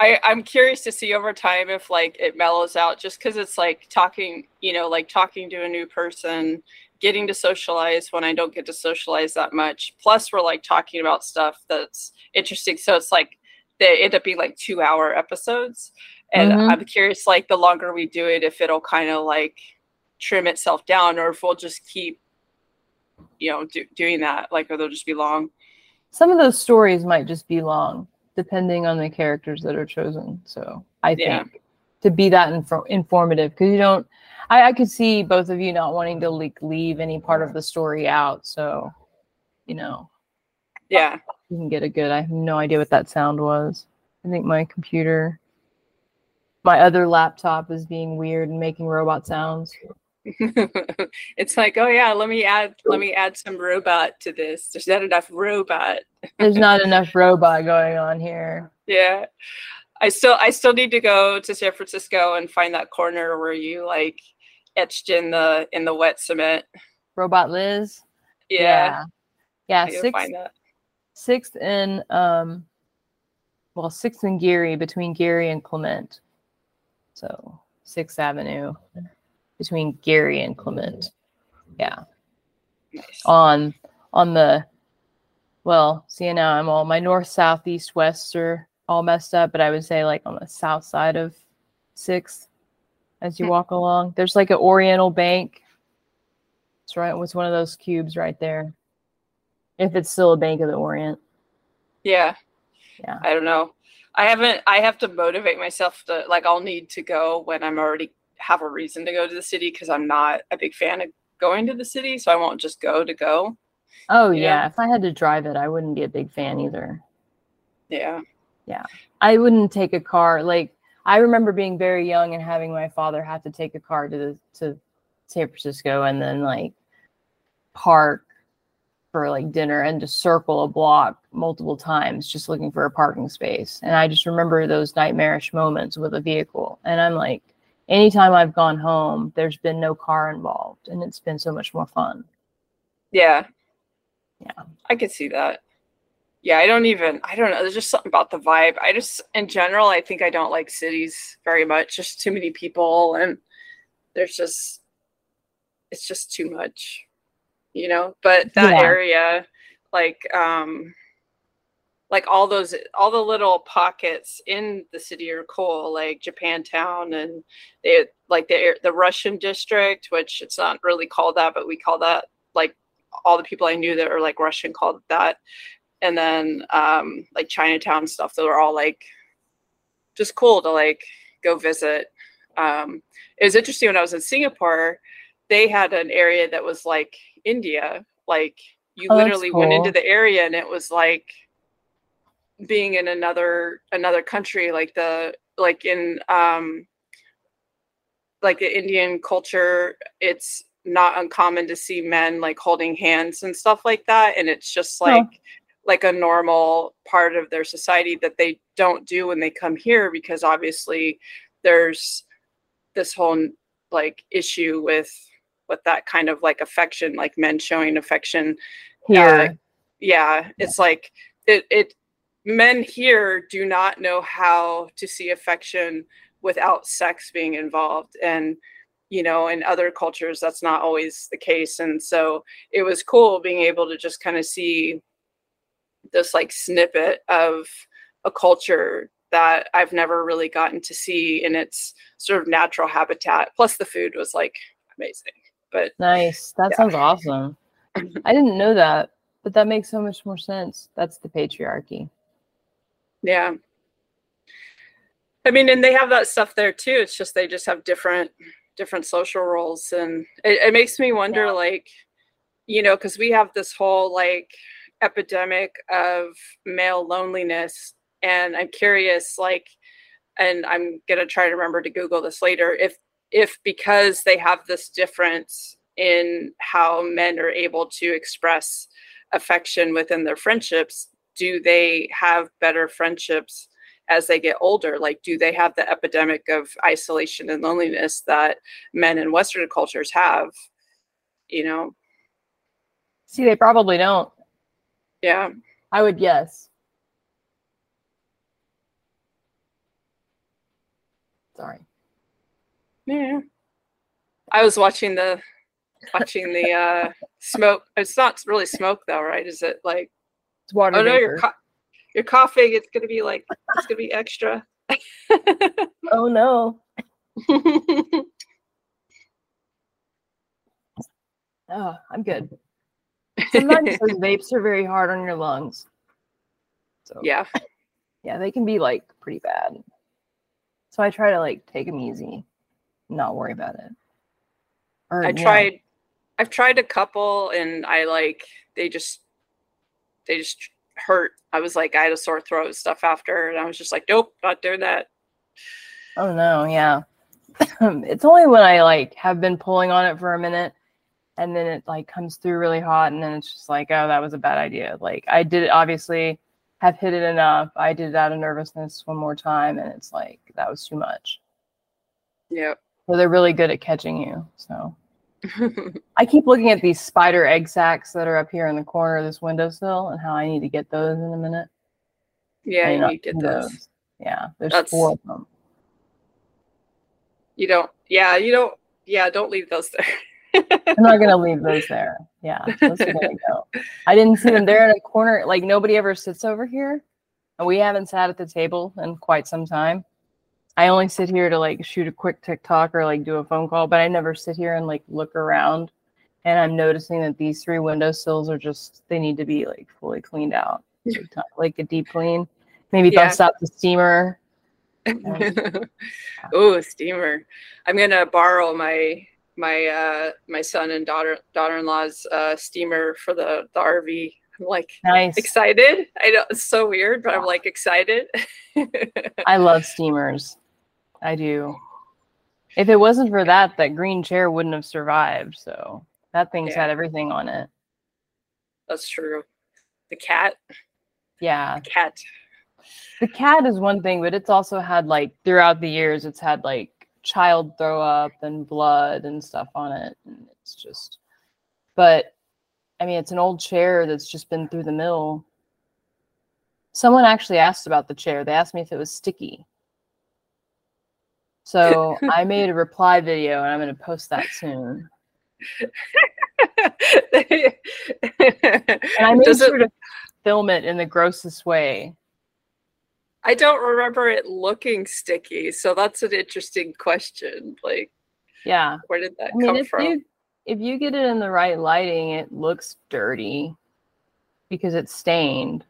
I, I'm curious to see over time if like it mellows out just because it's like talking, you know, like talking to a new person, getting to socialize when I don't get to socialize that much. Plus, we're like talking about stuff that's interesting. So it's like they end up being like two hour episodes. And Mhm. I'm curious, like the longer we do it, if it'll kind of like trim itself down or if we'll just keep, you know, do, doing that. Like, or they'll just be long. some of those stories might just be long depending on the characters that are chosen so i Yeah. think to be that infor- informative because you don't I, I could see both of you not wanting to like leave any part of the story out so you know Yeah. You can get a good i have no idea what that sound was i think my computer my other laptop is being weird and making robot sounds it's like, oh yeah, let me add let me add some robot to this. There's not enough robot. there's not enough robot going on here Yeah. I still I still need to go to San Francisco and find that corner where you like etched in the in the wet cement. robot Lizz Yeah. yeah, gotta six find that. Sixth in um well sixth in Geary between Geary and Clement. So Sixth Avenue between Geary and Clement. Yeah. Nice. On on the well, see now I'm all my north, south, east, west are all messed up, but I would say like on the south side of sixth as you Hmm. walk along. There's like an oriental bank. It's right it's one of those cubes right there. If it's still a Bank of the Orient. Yeah. Yeah. I don't know. I haven't I have to motivate myself to like I'll need to go when I'm already have a reason to go to the city because I'm not a big fan of going to the city, so I won't just go to go. Oh Yeah. yeah, if I had to drive it, I wouldn't be a big fan either. Yeah. Yeah. I wouldn't take a car. Like I remember being very young and having my father have to take a car to the, to San Francisco and then like park for like dinner and to circle a block multiple times just looking for a parking space. And I just remember those nightmarish moments with a vehicle. And I'm like, anytime I've gone home, there's been no car involved and it's been so much more fun. Yeah. Yeah. I could see that. Yeah, I don't even I don't know. There's just something about the vibe. I just in general I think I don't like cities very much. Just too many people and there's just it's just too much. You know? But that Yeah. area like um like all those all the little pockets in the city are cool like japantown and they like the the russian district which it's not really called that but we call that like all the people i knew that are like russian called that and then um like chinatown stuff that were all like just cool to like go visit um it was interesting when i was in singapore they had an area that was like india like you Oh, literally went into the area and it was like being in another another country like the like in um like the indian culture it's not uncommon to see men like holding hands and stuff like that and it's just like like a normal part of their society that they don't do when they come here because obviously there's this whole like issue with with that kind of like affection like men showing affection uh, Here. yeah. it's like it it men here do not know how to see affection without sex being involved. And you know in other cultures that's not always the case. And so it was cool being able to just kind of see this like snippet of a culture that I've never really gotten to see in its sort of natural habitat. Plus the food was like amazing but Nice. That Yeah. sounds awesome. I didn't know that, but that makes so much more sense. That's the patriarchy. Yeah. I mean, and they have that stuff there too. It's just they just have different different social roles, and it, it makes me wonder, Yeah. like, you know, because we have this whole like epidemic of male loneliness, and I'm curious, like, and I'm gonna try to remember to Google this later. If if because they have this difference in how men are able to express affection within their friendships, do they have better friendships as they get older? Like, do they have the epidemic of isolation and loneliness that men in Western cultures have? You know, See, they probably don't. yeah. I would guess. Sorry. Yeah. I was watching the watching the uh smoke. It's not really smoke though, right? Is it like It's water oh no, you're co- you're coughing. It's gonna be like it's gonna be extra. oh no. Oh, I'm good. Sometimes those vapes are very hard on your lungs. So yeah. yeah, they can be like pretty bad. So I try to like take them easy, not worry about it. Or, I you know, tried I've tried a couple and I like they just they just hurt. I was like I had a sore throat and stuff after and I was just like, nope, not doing that. Oh no, yeah. it's only when I like have been pulling on it for a minute and then it like comes through really hot and then it's just like, oh, that was a bad idea. Like I did it obviously have hit it enough. I did it out of nervousness one more time and it's like that was too much. Yeah. So they're really good at catching you. So I keep looking at these spider egg sacs that are up here in the corner of this windowsill and how I need to get those in a minute. yeah, you need to get who those. Yeah, there's That's- four of them. You don't yeah, you don't yeah, don't leave those there. I'm not gonna leave those there. Yeah, those are gonna go. I didn't see them there in a corner. Like nobody ever sits over here, and we haven't sat at the table in quite some time. I only sit here to like shoot a quick TikTok or like do a phone call, but I never sit here and like look around. And I'm noticing that these three windowsills are just they need to be like fully cleaned out, like a deep clean. Maybe Yeah. bust out the steamer. oh, steamer. I'm gonna borrow my my uh my son and daughter daughter-in-law's uh steamer for the the RV. I'm like Nice. excited. I know it's so weird, but I'm like excited. I love steamers. I do. If it wasn't for that, that green chair wouldn't have survived. So that thing's Yeah. had everything on it. That's true. The cat, Yeah. The cat. The cat is one thing, but it's also had like throughout the years, it's had like child throw up and blood and stuff on it. And it's just, but I mean, it's an old chair that's just been through the mill. Someone actually asked about the chair. They asked me if it was sticky. So I made a reply video and I'm going to post that soon. And I made Does it- sure to film it in the grossest way. I don't remember it looking sticky, so that's an interesting question. Like, yeah, where did that I mean, come if from? you if you get it in the right lighting, it looks dirty because it's stained.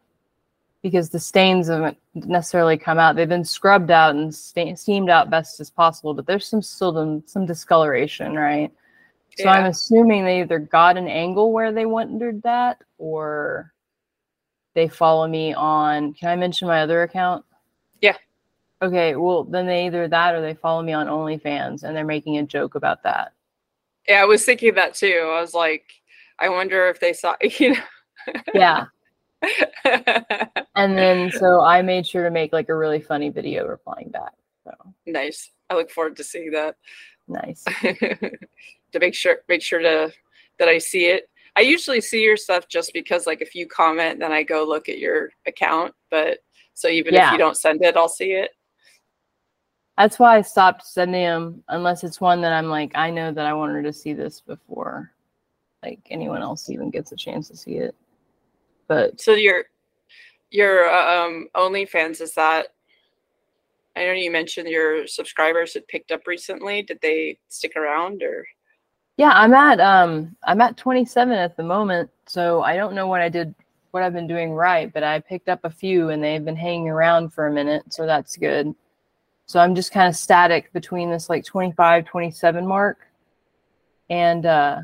Because the stains haven't necessarily come out; they've been scrubbed out and sta- steamed out best as possible. But there's some still some, some discoloration, right? So I'm assuming they either got an angle where they wondered that, or they follow me on. Can I mention my other account? Yeah. Okay. Well, then they either that or they follow me on OnlyFans, and they're making a joke about that. Yeah, I was thinking that too. I was like, I wonder if they saw, you know Yeah. And then so I made sure to make like a really funny video replying back. So nice. I look forward to seeing that. nice. to make sure make sure to that I see it. I usually see your stuff just because like if you comment, then I go look at your account. But so even if you don't send it, I'll see it. That's why I stopped sending them unless it's one that I'm like, I know that I wanted to see this before like anyone else even gets a chance to see it. But So your your uh, um OnlyFans is that I know you mentioned your subscribers had picked up recently. Did they stick around or yeah, I'm at um I'm at 27 at the moment, so I don't know what I did what I've been doing right, but I picked up a few and they've been hanging around for a minute, so that's good. So I'm just kind of static between this like 25 27 mark. And uh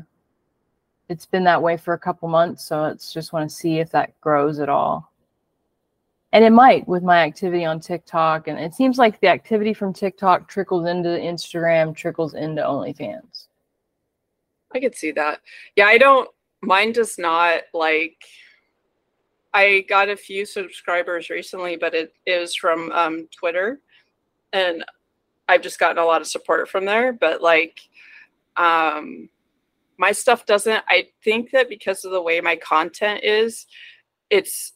it's been that way for a couple months, so it's just want to see if that grows at all. And it might with my activity on TikTok and it seems like the activity from TikTok trickles into Instagram, trickles into OnlyFans. I could see that. Yeah, I don't mine does not like I got a few subscribers recently, but it is from um Twitter and I've just gotten a lot of support from there. But like um my stuff doesn't I think that because of the way my content is, it's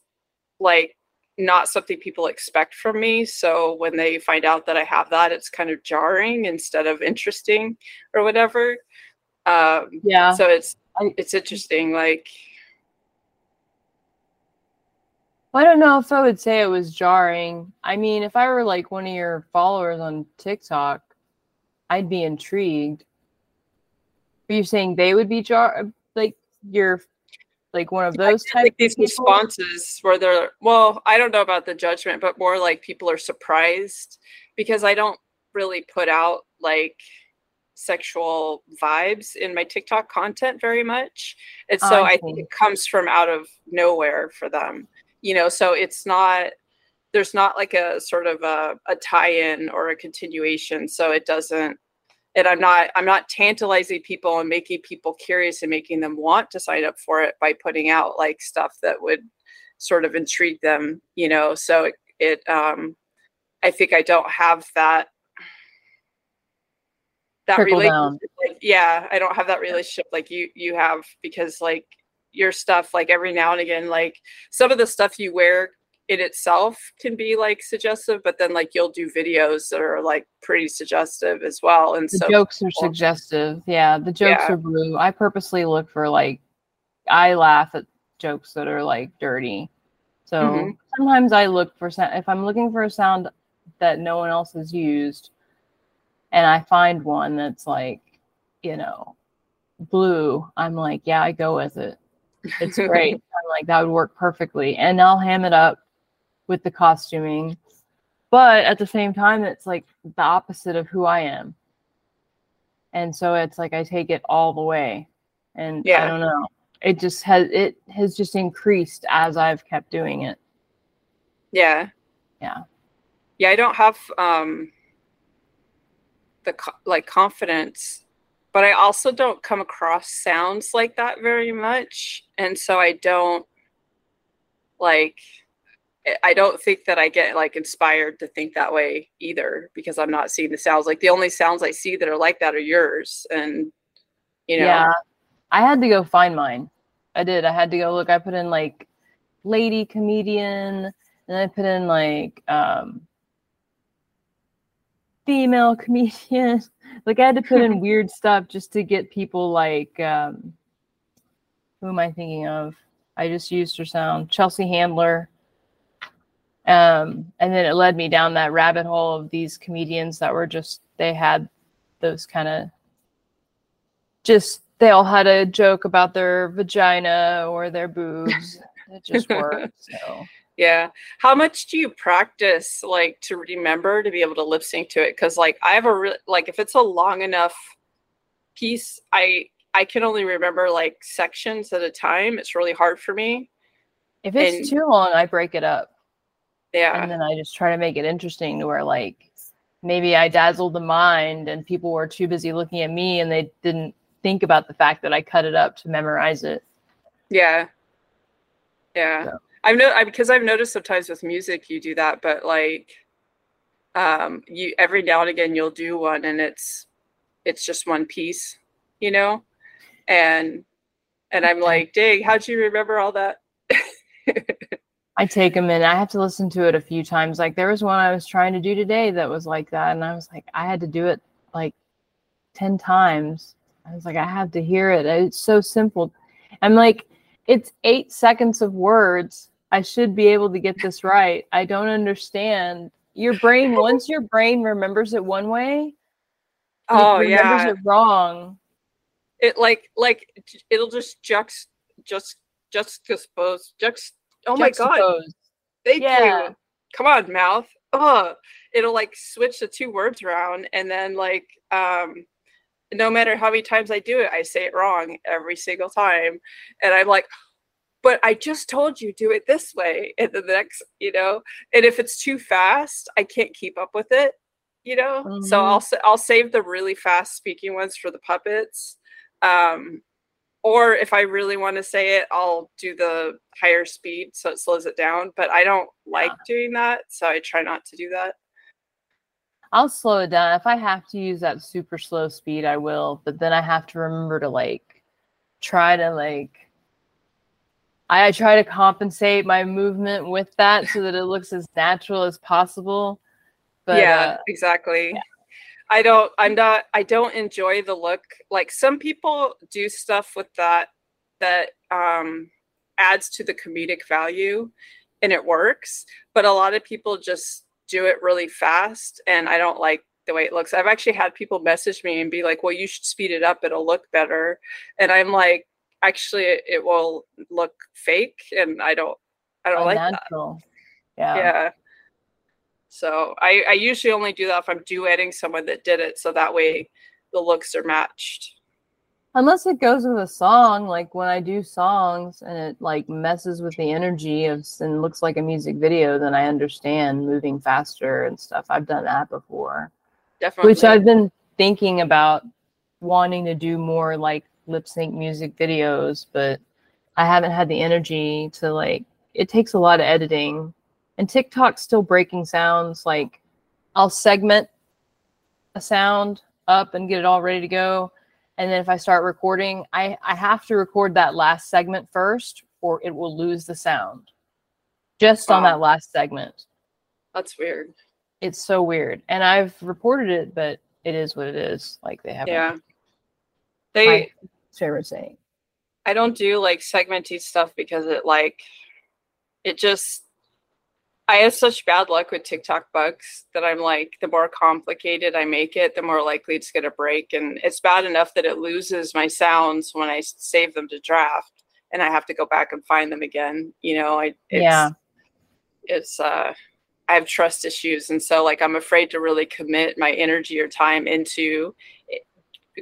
like not something people expect from me. So when they find out that I have that, it's kind of jarring instead of interesting or whatever. Um Yeah. so it's it's interesting like I don't know if I would say it was jarring. I mean, if I were like one of your followers on TikTok, I'd be intrigued. Are you saying they would be jar like you're like one of those type like these people? responses where they're well i don't know about the judgment but more like people are surprised because i don't really put out like sexual vibes in my tiktok content very much. And Oh, so I i think it comes from out of nowhere for them you know? So it's not there's not like a sort of a, a tie-in or a continuation. So it doesn't and i'm not i'm not tantalizing people and making people curious and making them want to sign up for it by putting out like stuff that would sort of intrigue them you know? So it, it um i think i don't have that that Trickle relationship like yeah i don't have that relationship like you you have because like your stuff like every now and again like some of the stuff you wear in itself can be like suggestive but then like you'll do videos that are like pretty suggestive as well and The so jokes are suggestive. Yeah, the jokes Yeah. are blue. I purposely look for like I laugh at jokes that are like dirty. So Mhm. sometimes I look for if I'm looking for a sound that no one else has used and I find one that's like, you know, blue, I'm like, yeah, I go with it. It's great. I'm like, that would work perfectly. And I'll ham it up with the costuming. But at the same time, it's like the opposite of who I am. And so it's like I take it all the way. And yeah. I don't know. It just has it has just increased as I've kept doing it. yeah Yeah. yeah i don't have um the co- like confidence but i also don't come across sounds like that very much and so i don't like I- don't think that i get like inspired to think that way either because i'm not seeing the sounds like the only sounds i see that are like that are yours and you know Yeah. I had to go find mine. I did. I had to go look. I put in like lady comedian and I put in like um female comedian. like I had to put in weird stuff just to get people like um who am I thinking of? I just used her sound. Chelsea Handler. Um, and then it led me down that rabbit hole of these comedians that were just they had those kind of just they all had a joke about their vagina or their boobs. it just worked. So yeah. How much do you practice like to remember to be able to lip sync to it? Because like I have a like if it's a long enough piece, I I can only remember like sections at a time. It's really hard for me. If it's and, too long, I break it up. Yeah. And then I just try to make it interesting to where like maybe I dazzled the mind and people were too busy looking at me and they didn't think about the fact that I cut it up to memorize it. Yeah. Yeah. So. I've no I, because I've noticed sometimes with music you do that, but like um you every now and again you'll do one and it's it's just one piece, you know? And and I'm like, dang, how'd you remember all that? I take them and I have to listen to it a few times. Like there was one I was trying to do today that was like that, and I was like, I had to do it like ten times. I was like, I have to hear it. It's so simple. I'm like, it's eight seconds of words. I should be able to get this right. I don't understand. Your brain, once your brain remembers it one way, oh it yeah, it wrong. It like like it'll just juxt just just juxtapose just Oh my god. Thank yeah. you. Come on, mouth. Oh, it'll like switch the two words around and then like um no matter how many times I do it, I say it wrong every single time. And I'm like, but I just told you do it this way. And the next, you know, and if it's too fast, I can't keep up with it, you know. Mm-hmm. So I'll I'll save the really fast speaking ones for the puppets. Um, or if I really want to say it, I'll do the higher speed so it slows it down. But I don't like yeah. doing that, so I try not to do that. I'll slow it down. If I have to use that super slow speed, I will. But then I have to remember to like try to like I, I try to compensate my movement with that so that it looks as natural as possible. But yeah, uh, exactly. Yeah. I don't I'm not I don't enjoy the look. Like some people do stuff with that that um adds to the comedic value and it works, but a lot of people just do it really fast and I don't like the way it looks. I've actually had people message me and be like, "Well, you should speed it up. It'll look better." And I'm like, "Actually, it will look fake and I don't I don't like natural. that." Yeah. Yeah. So I, I usually only do that if I'm duetting someone that did it, so that way the looks are matched. Unless it goes with a song, like when I do songs and it like messes with the energy of and looks like a music video, then I understand moving faster and stuff. I've done that before. Definitely. Which I've been thinking about wanting to do more like lip sync music videos, but I haven't had the energy to like it takes a lot of editing and TikTok's still breaking sounds. Like I'll segment a sound up and get it all ready to go. And then if I start recording, I, I have to record that last segment first or it will lose the sound just wow. on that last segment. That's weird. It's so weird. And I've reported it, but it is what it is. Like they have Yeah. They favorite saying. I don't do like segmenty stuff because it like it just I have such bad luck with TikTok bugs that I'm like, the more complicated I make it, the more likely it's going to break. And it's bad enough that it loses my sounds when I save them to draft and I have to go back and find them again. You know, I, it's, yeah, it's, uh, I have trust issues. And so, like, I'm afraid to really commit my energy or time into it,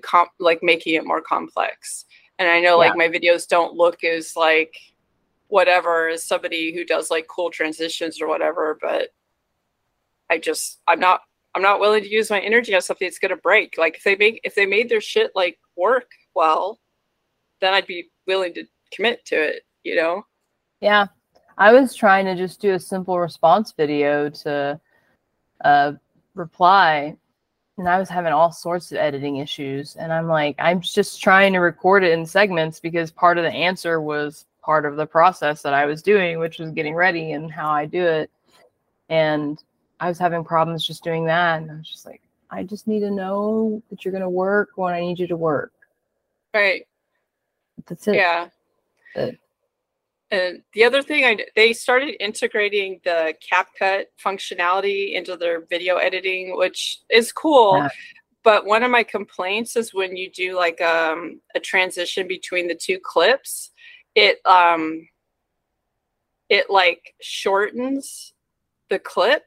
comp- like making it more complex. And I know, yeah. like, my videos don't look as like, whatever as somebody who does like cool transitions or whatever but i just i'm not i'm not willing to use my energy on something that's going to break like if they make if they made their shit like work well then i'd be willing to commit to it you know yeah i was trying to just do a simple response video to uh reply and I was having all sorts of editing issues. And I'm like, I'm just trying to record it in segments because part of the answer was part of the process that I was doing, which was getting ready and how I do it. And I was having problems just doing that. And I was just like, I just need to know that you're going to work when I need you to work. Right. That's it. Yeah. And the other thing, I they started integrating the CapCut functionality into their video editing, which is cool. Yeah. But one of my complaints is when you do like um, a transition between the two clips, it um, it like shortens the clip,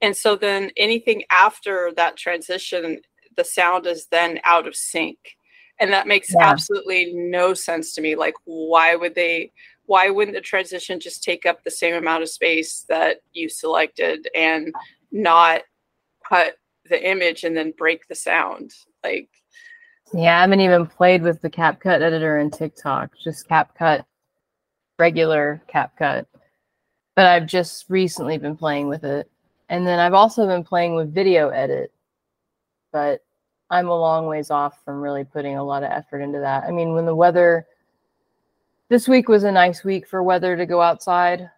and so then anything after that transition, the sound is then out of sync, and that makes Yeah. absolutely no sense to me. Like, why would they? why wouldn't the transition just take up the same amount of space that you selected and not cut the image and then break the sound like Yeah, I haven't even played with the CapCut editor in TikTok, just CapCut, regular CapCut. But I've just recently been playing with it. And then I've also been playing with Video Edit, but I'm a long ways off from really putting a lot of effort into that. I mean, when the weather, this week was a nice week for weather to go outside.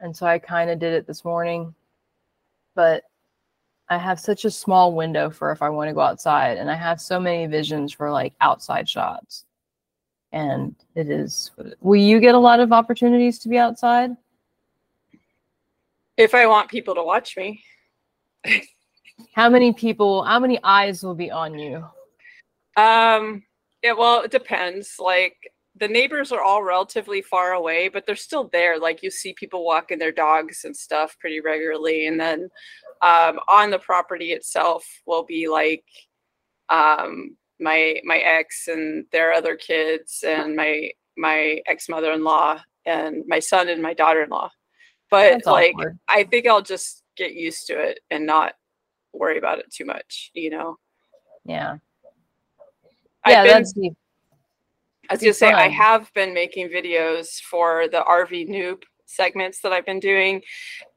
And so I kind of did it this morning. But I have such a small window for if I want to go outside, and I have so many visions for like outside shots. And it is. Will you get a lot of opportunities to be outside? if i want people to watch me How many people? How many eyes will be on you? um yeah well it depends like the neighbors are all relatively far away but they're still there like you see people walking their dogs and stuff pretty regularly and then um, on the property itself will be like um, my my ex and their other kids and my my ex mother-in-law and my son and my daughter-in-law but That's like awkward. i think i'll just get used to it and not worry about it too much you know Yeah. I've Yeah, been- that's the I was gonna say I have been making videos for the RV noob segments that I've been doing,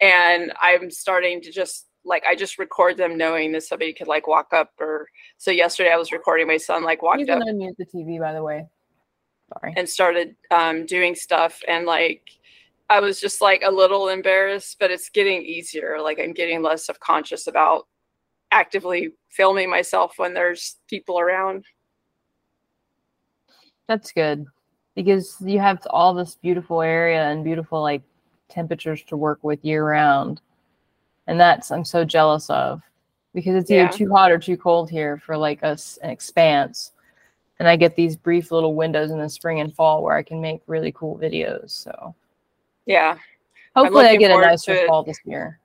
and I'm starting to just like I just record them knowing that somebody could like walk up or so yesterday I was recording my son like You walked can up unmute the TV, by the way. Sorry. and started um, doing stuff and like I was just like a little embarrassed, but it's getting easier. Like I'm getting less self conscious about actively filming myself when there's people around. That's good because you have all this beautiful area and beautiful like temperatures to work with year round. And that's I'm so jealous of because it's either Yeah. too hot or too cold here for like us an expanse. And I get these brief little windows in the spring and fall where I can make really cool videos. So Yeah. hopefully I get a nicer fall this year.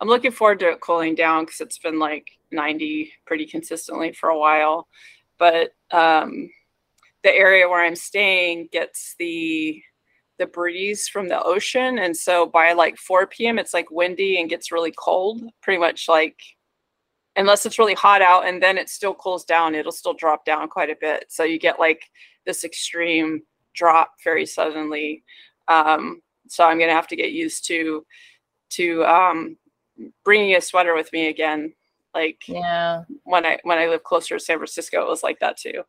I'm looking forward to it cooling down because it's been like 90 pretty consistently for a while. But um, the area where I'm staying gets the the breeze from the ocean, and so by like 4 p.m. it's like windy and gets really cold. Pretty much like unless it's really hot out, and then it still cools down. It'll still drop down quite a bit. So you get like this extreme drop very suddenly. Um, so I'm gonna have to get used to to um, bringing a sweater with me again. Like Yeah, when I when I lived closer to San Francisco, it was like that too.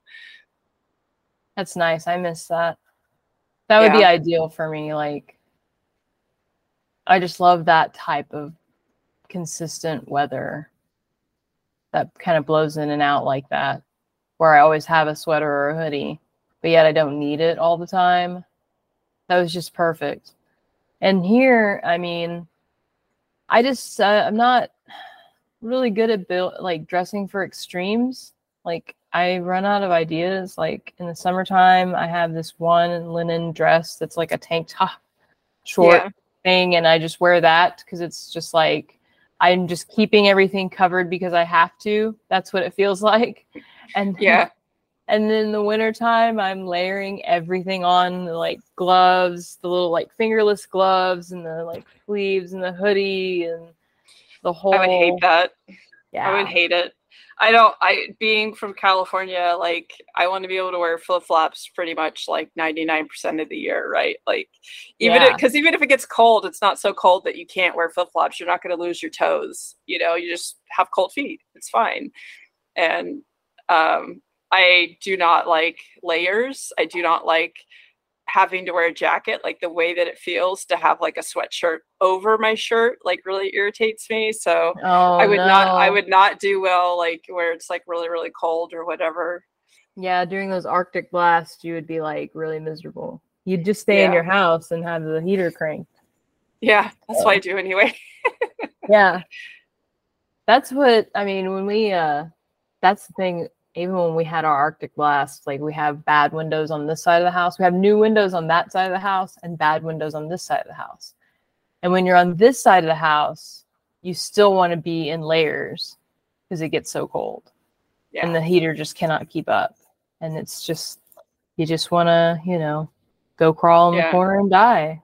that's nice. I miss that. That would be ideal for me. Like, I just love that type of consistent weather that kind of blows in and out like that, where I always have a sweater or a hoodie, but yet I don't need it all the time. That was just perfect. And here, I mean, I just uh, I'm not really good at build like dressing for extremes. Like I run out of ideas. Like in the summertime, I have this one linen dress that's like a tank top, short Yeah. thing, and I just wear that because it's just like I'm just keeping everything covered because I have to. That's what it feels like. And Yeah. and then the wintertime, I'm layering everything on, like gloves, the little like fingerless gloves, and the like sleeves, and the hoodie, and the whole. I would hate that. Yeah, I would hate it. I don't I being from California, like I want to be able to wear flip flops pretty much like 99% of the year, right? Like even Yeah. because even if it gets cold, it's not so cold that you can't wear flip flops. You're not going to lose your toes. You know, you just have cold feet. It's fine. And um, I do not like layers. I do not like having to wear a jacket. Like the way that it feels to have like a sweatshirt over my shirt, like really irritates me. So Oh, I would not I would not do well like where it's like really really cold or whatever. Yeah, during those Arctic blasts, you would be like really miserable. You'd just stay Yeah. in your house and have the heater cranked. Yeah, that's what I do anyway. Yeah. That's what I mean when we uh that's the thing even when we had our arctic blast like we have bad windows on this side of the house. We have new windows on that side of the house and bad windows on this side of the house. And when you're on this side of the house, you still want to be in layers because it gets so cold. Yeah. and the heater just cannot keep up. And it's just you just want to, you know, go crawl in Yeah. the corner and die.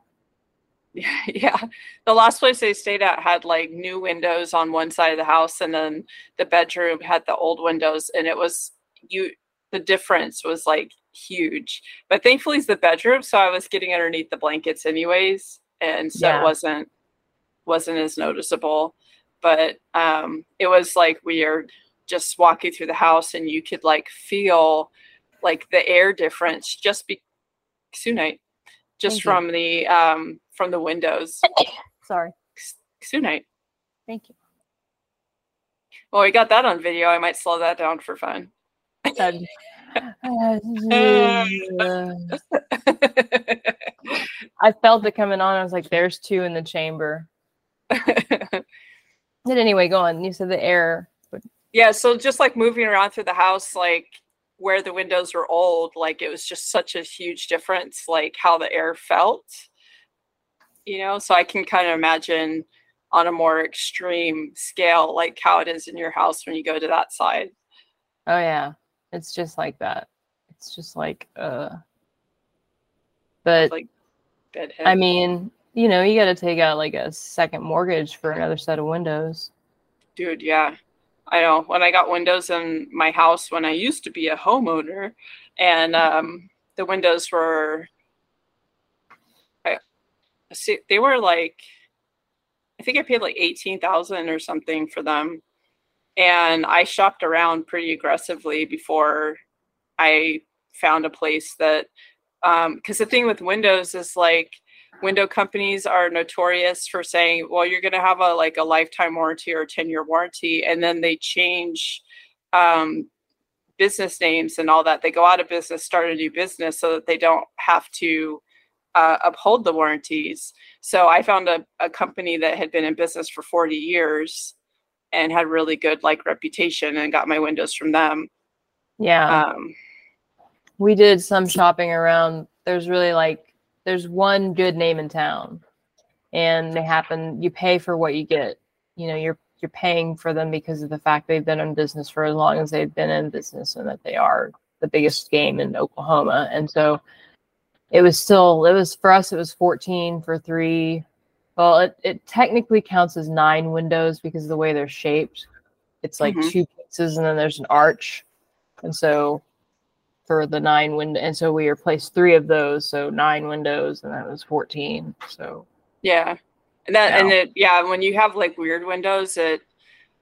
Yeah, yeah. The last place they stayed at had like new windows on one side of the house, and then the bedroom had the old windows, and it was you. The difference was like huge, but thankfully it's the bedroom, so I was getting underneath the blankets anyways, and so Yeah. it wasn't wasn't as noticeable. But um, it was like weird just walking through the house, and you could like feel like the air difference just be Sunite, just Thank you. from the um, from the windows. Sorry. Sunite. Thank you. Well, we got that on video. I might slow that down for fun. I felt it coming on. I was like, there's two in the chamber. But anyway, go on. You said the air. yeah, so just like moving around through the house, like where the windows were old, like it was just such a huge difference, like how the air felt. You know, so I can kind of imagine on a more extreme scale, like how it is in your house when you go to that side. Oh yeah. It's just like that. It's just like uh but Like bedhead. I mean, you know, you gotta take out like a second mortgage for another set of windows. Dude, yeah. I know. When I got windows in my house when I used to be a homeowner and um the windows were they were like I think I paid like 18,000 or something for them. And I shopped around pretty aggressively before I found a place that um because the thing with windows is like window companies are notorious for saying well you're going to have a like a lifetime warranty or a 10 year warranty and then they change um, business names and all that they go out of business start a new business so that they don't have to uh, uphold the warranties so i found a, a company that had been in business for 40 years and had really good like reputation and got my windows from them Yeah. um, we did some shopping around. There's really like there's one good name in town, and they happen. You pay for what you get. You know, you're you're paying for them because of the fact they've been in business for as long as they've been in business, and that they are the biggest game in Oklahoma. And so, it was still it was for us. It was 14 for three. Well, it, it technically counts as nine windows because of the way they're shaped. It's like Mhm. two pieces, and then there's an arch, and so for the nine window and so we replaced three of those so nine windows and that was 14 so Yeah. And that and Yeah. it yeah, when you have like weird windows, it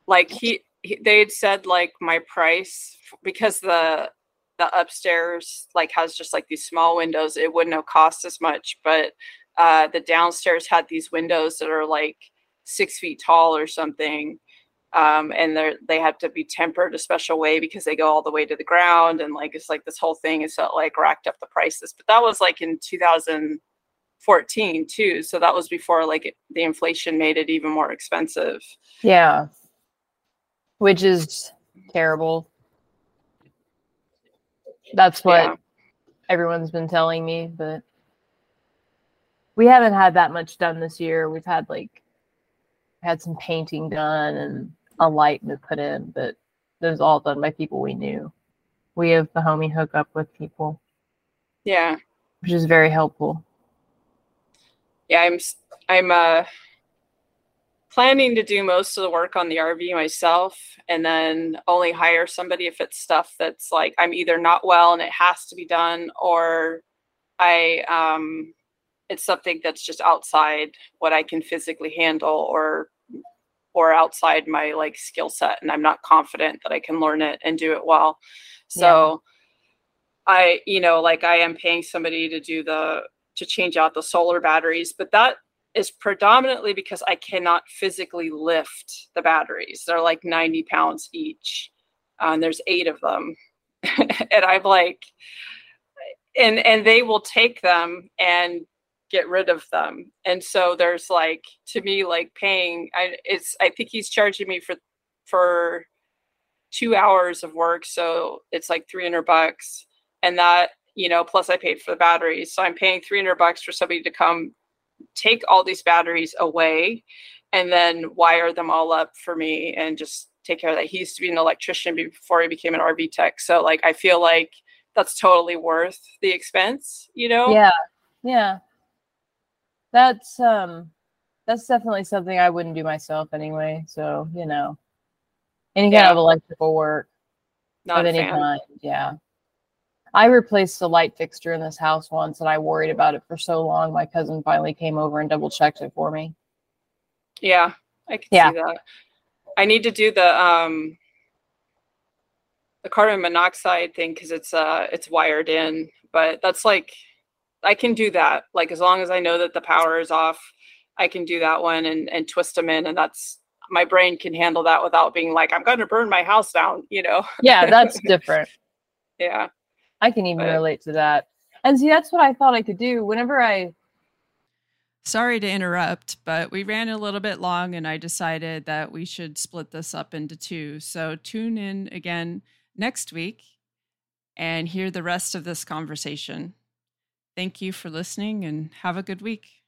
like he, he they had said like my price because the the upstairs like has just like these small windows, it wouldn't have cost as much, but uh the downstairs had these windows that are like six feet tall or something. Um, and they're they have to be tempered a special way because they go all the way to the ground and like it's like this whole thing is so like racked up the prices. But that was like in 2014 too so that was before like it- the inflation made it even more expensive yeah which is terrible that's what Yeah. everyone's been telling me but we haven't had that much done this year. We've had like had some painting done and a light to put in but those was all done by people we knew. We have the homie hook up with people. Yeah. Which is very helpful. Yeah i'm I'm uh planning to do most of the work on the rv myself and then only hire somebody if it's stuff that's like i'm either not well and it has to be done or i um it's something that's just outside what i can physically handle or or outside my like skill set and i'm not confident that i can learn it and do it well. So i you know like i am paying somebody to do the to change out the solar batteries but that is predominantly because i cannot physically lift the batteries. They're like 90 pounds each uh, and there's eight of them. And i'm like and and they will take them and get rid of them. And so there's like to me like paying i it's i think he's charging me for for two hours of work so it's like 300 bucks. And that you know plus i paid for the batteries. So i'm paying 300 bucks for somebody to come take all these batteries away and then wire them all up for me and just take care of that he used to be an electrician before he became an rv tech so like i feel like that's totally worth the expense you know yeah yeah that's um that's definitely something I wouldn't do myself anyway. So, you know, any kind of electrical work Not of any fan. kind. Yeah. I replaced the light fixture in this house once and I worried about it for so long. My cousin finally came over and double checked it for me. Yeah, I can Yeah. see that. I need to do the um the carbon monoxide thing because it's uh it's wired in, but that's like I can do that. Like as long as I know that the power is off, I can do that one and and twist them in, and that's my brain can handle that without being like I'm going to burn my house down. You know? Yeah, that's different. Yeah. I can even But- relate to that. And see, that's what I thought I could do. Whenever I Sorry to interrupt, but we ran a little bit long and I decided that we should split this up into two. So tune in again next week and hear the rest of this conversation. Thank you for listening and have a good week.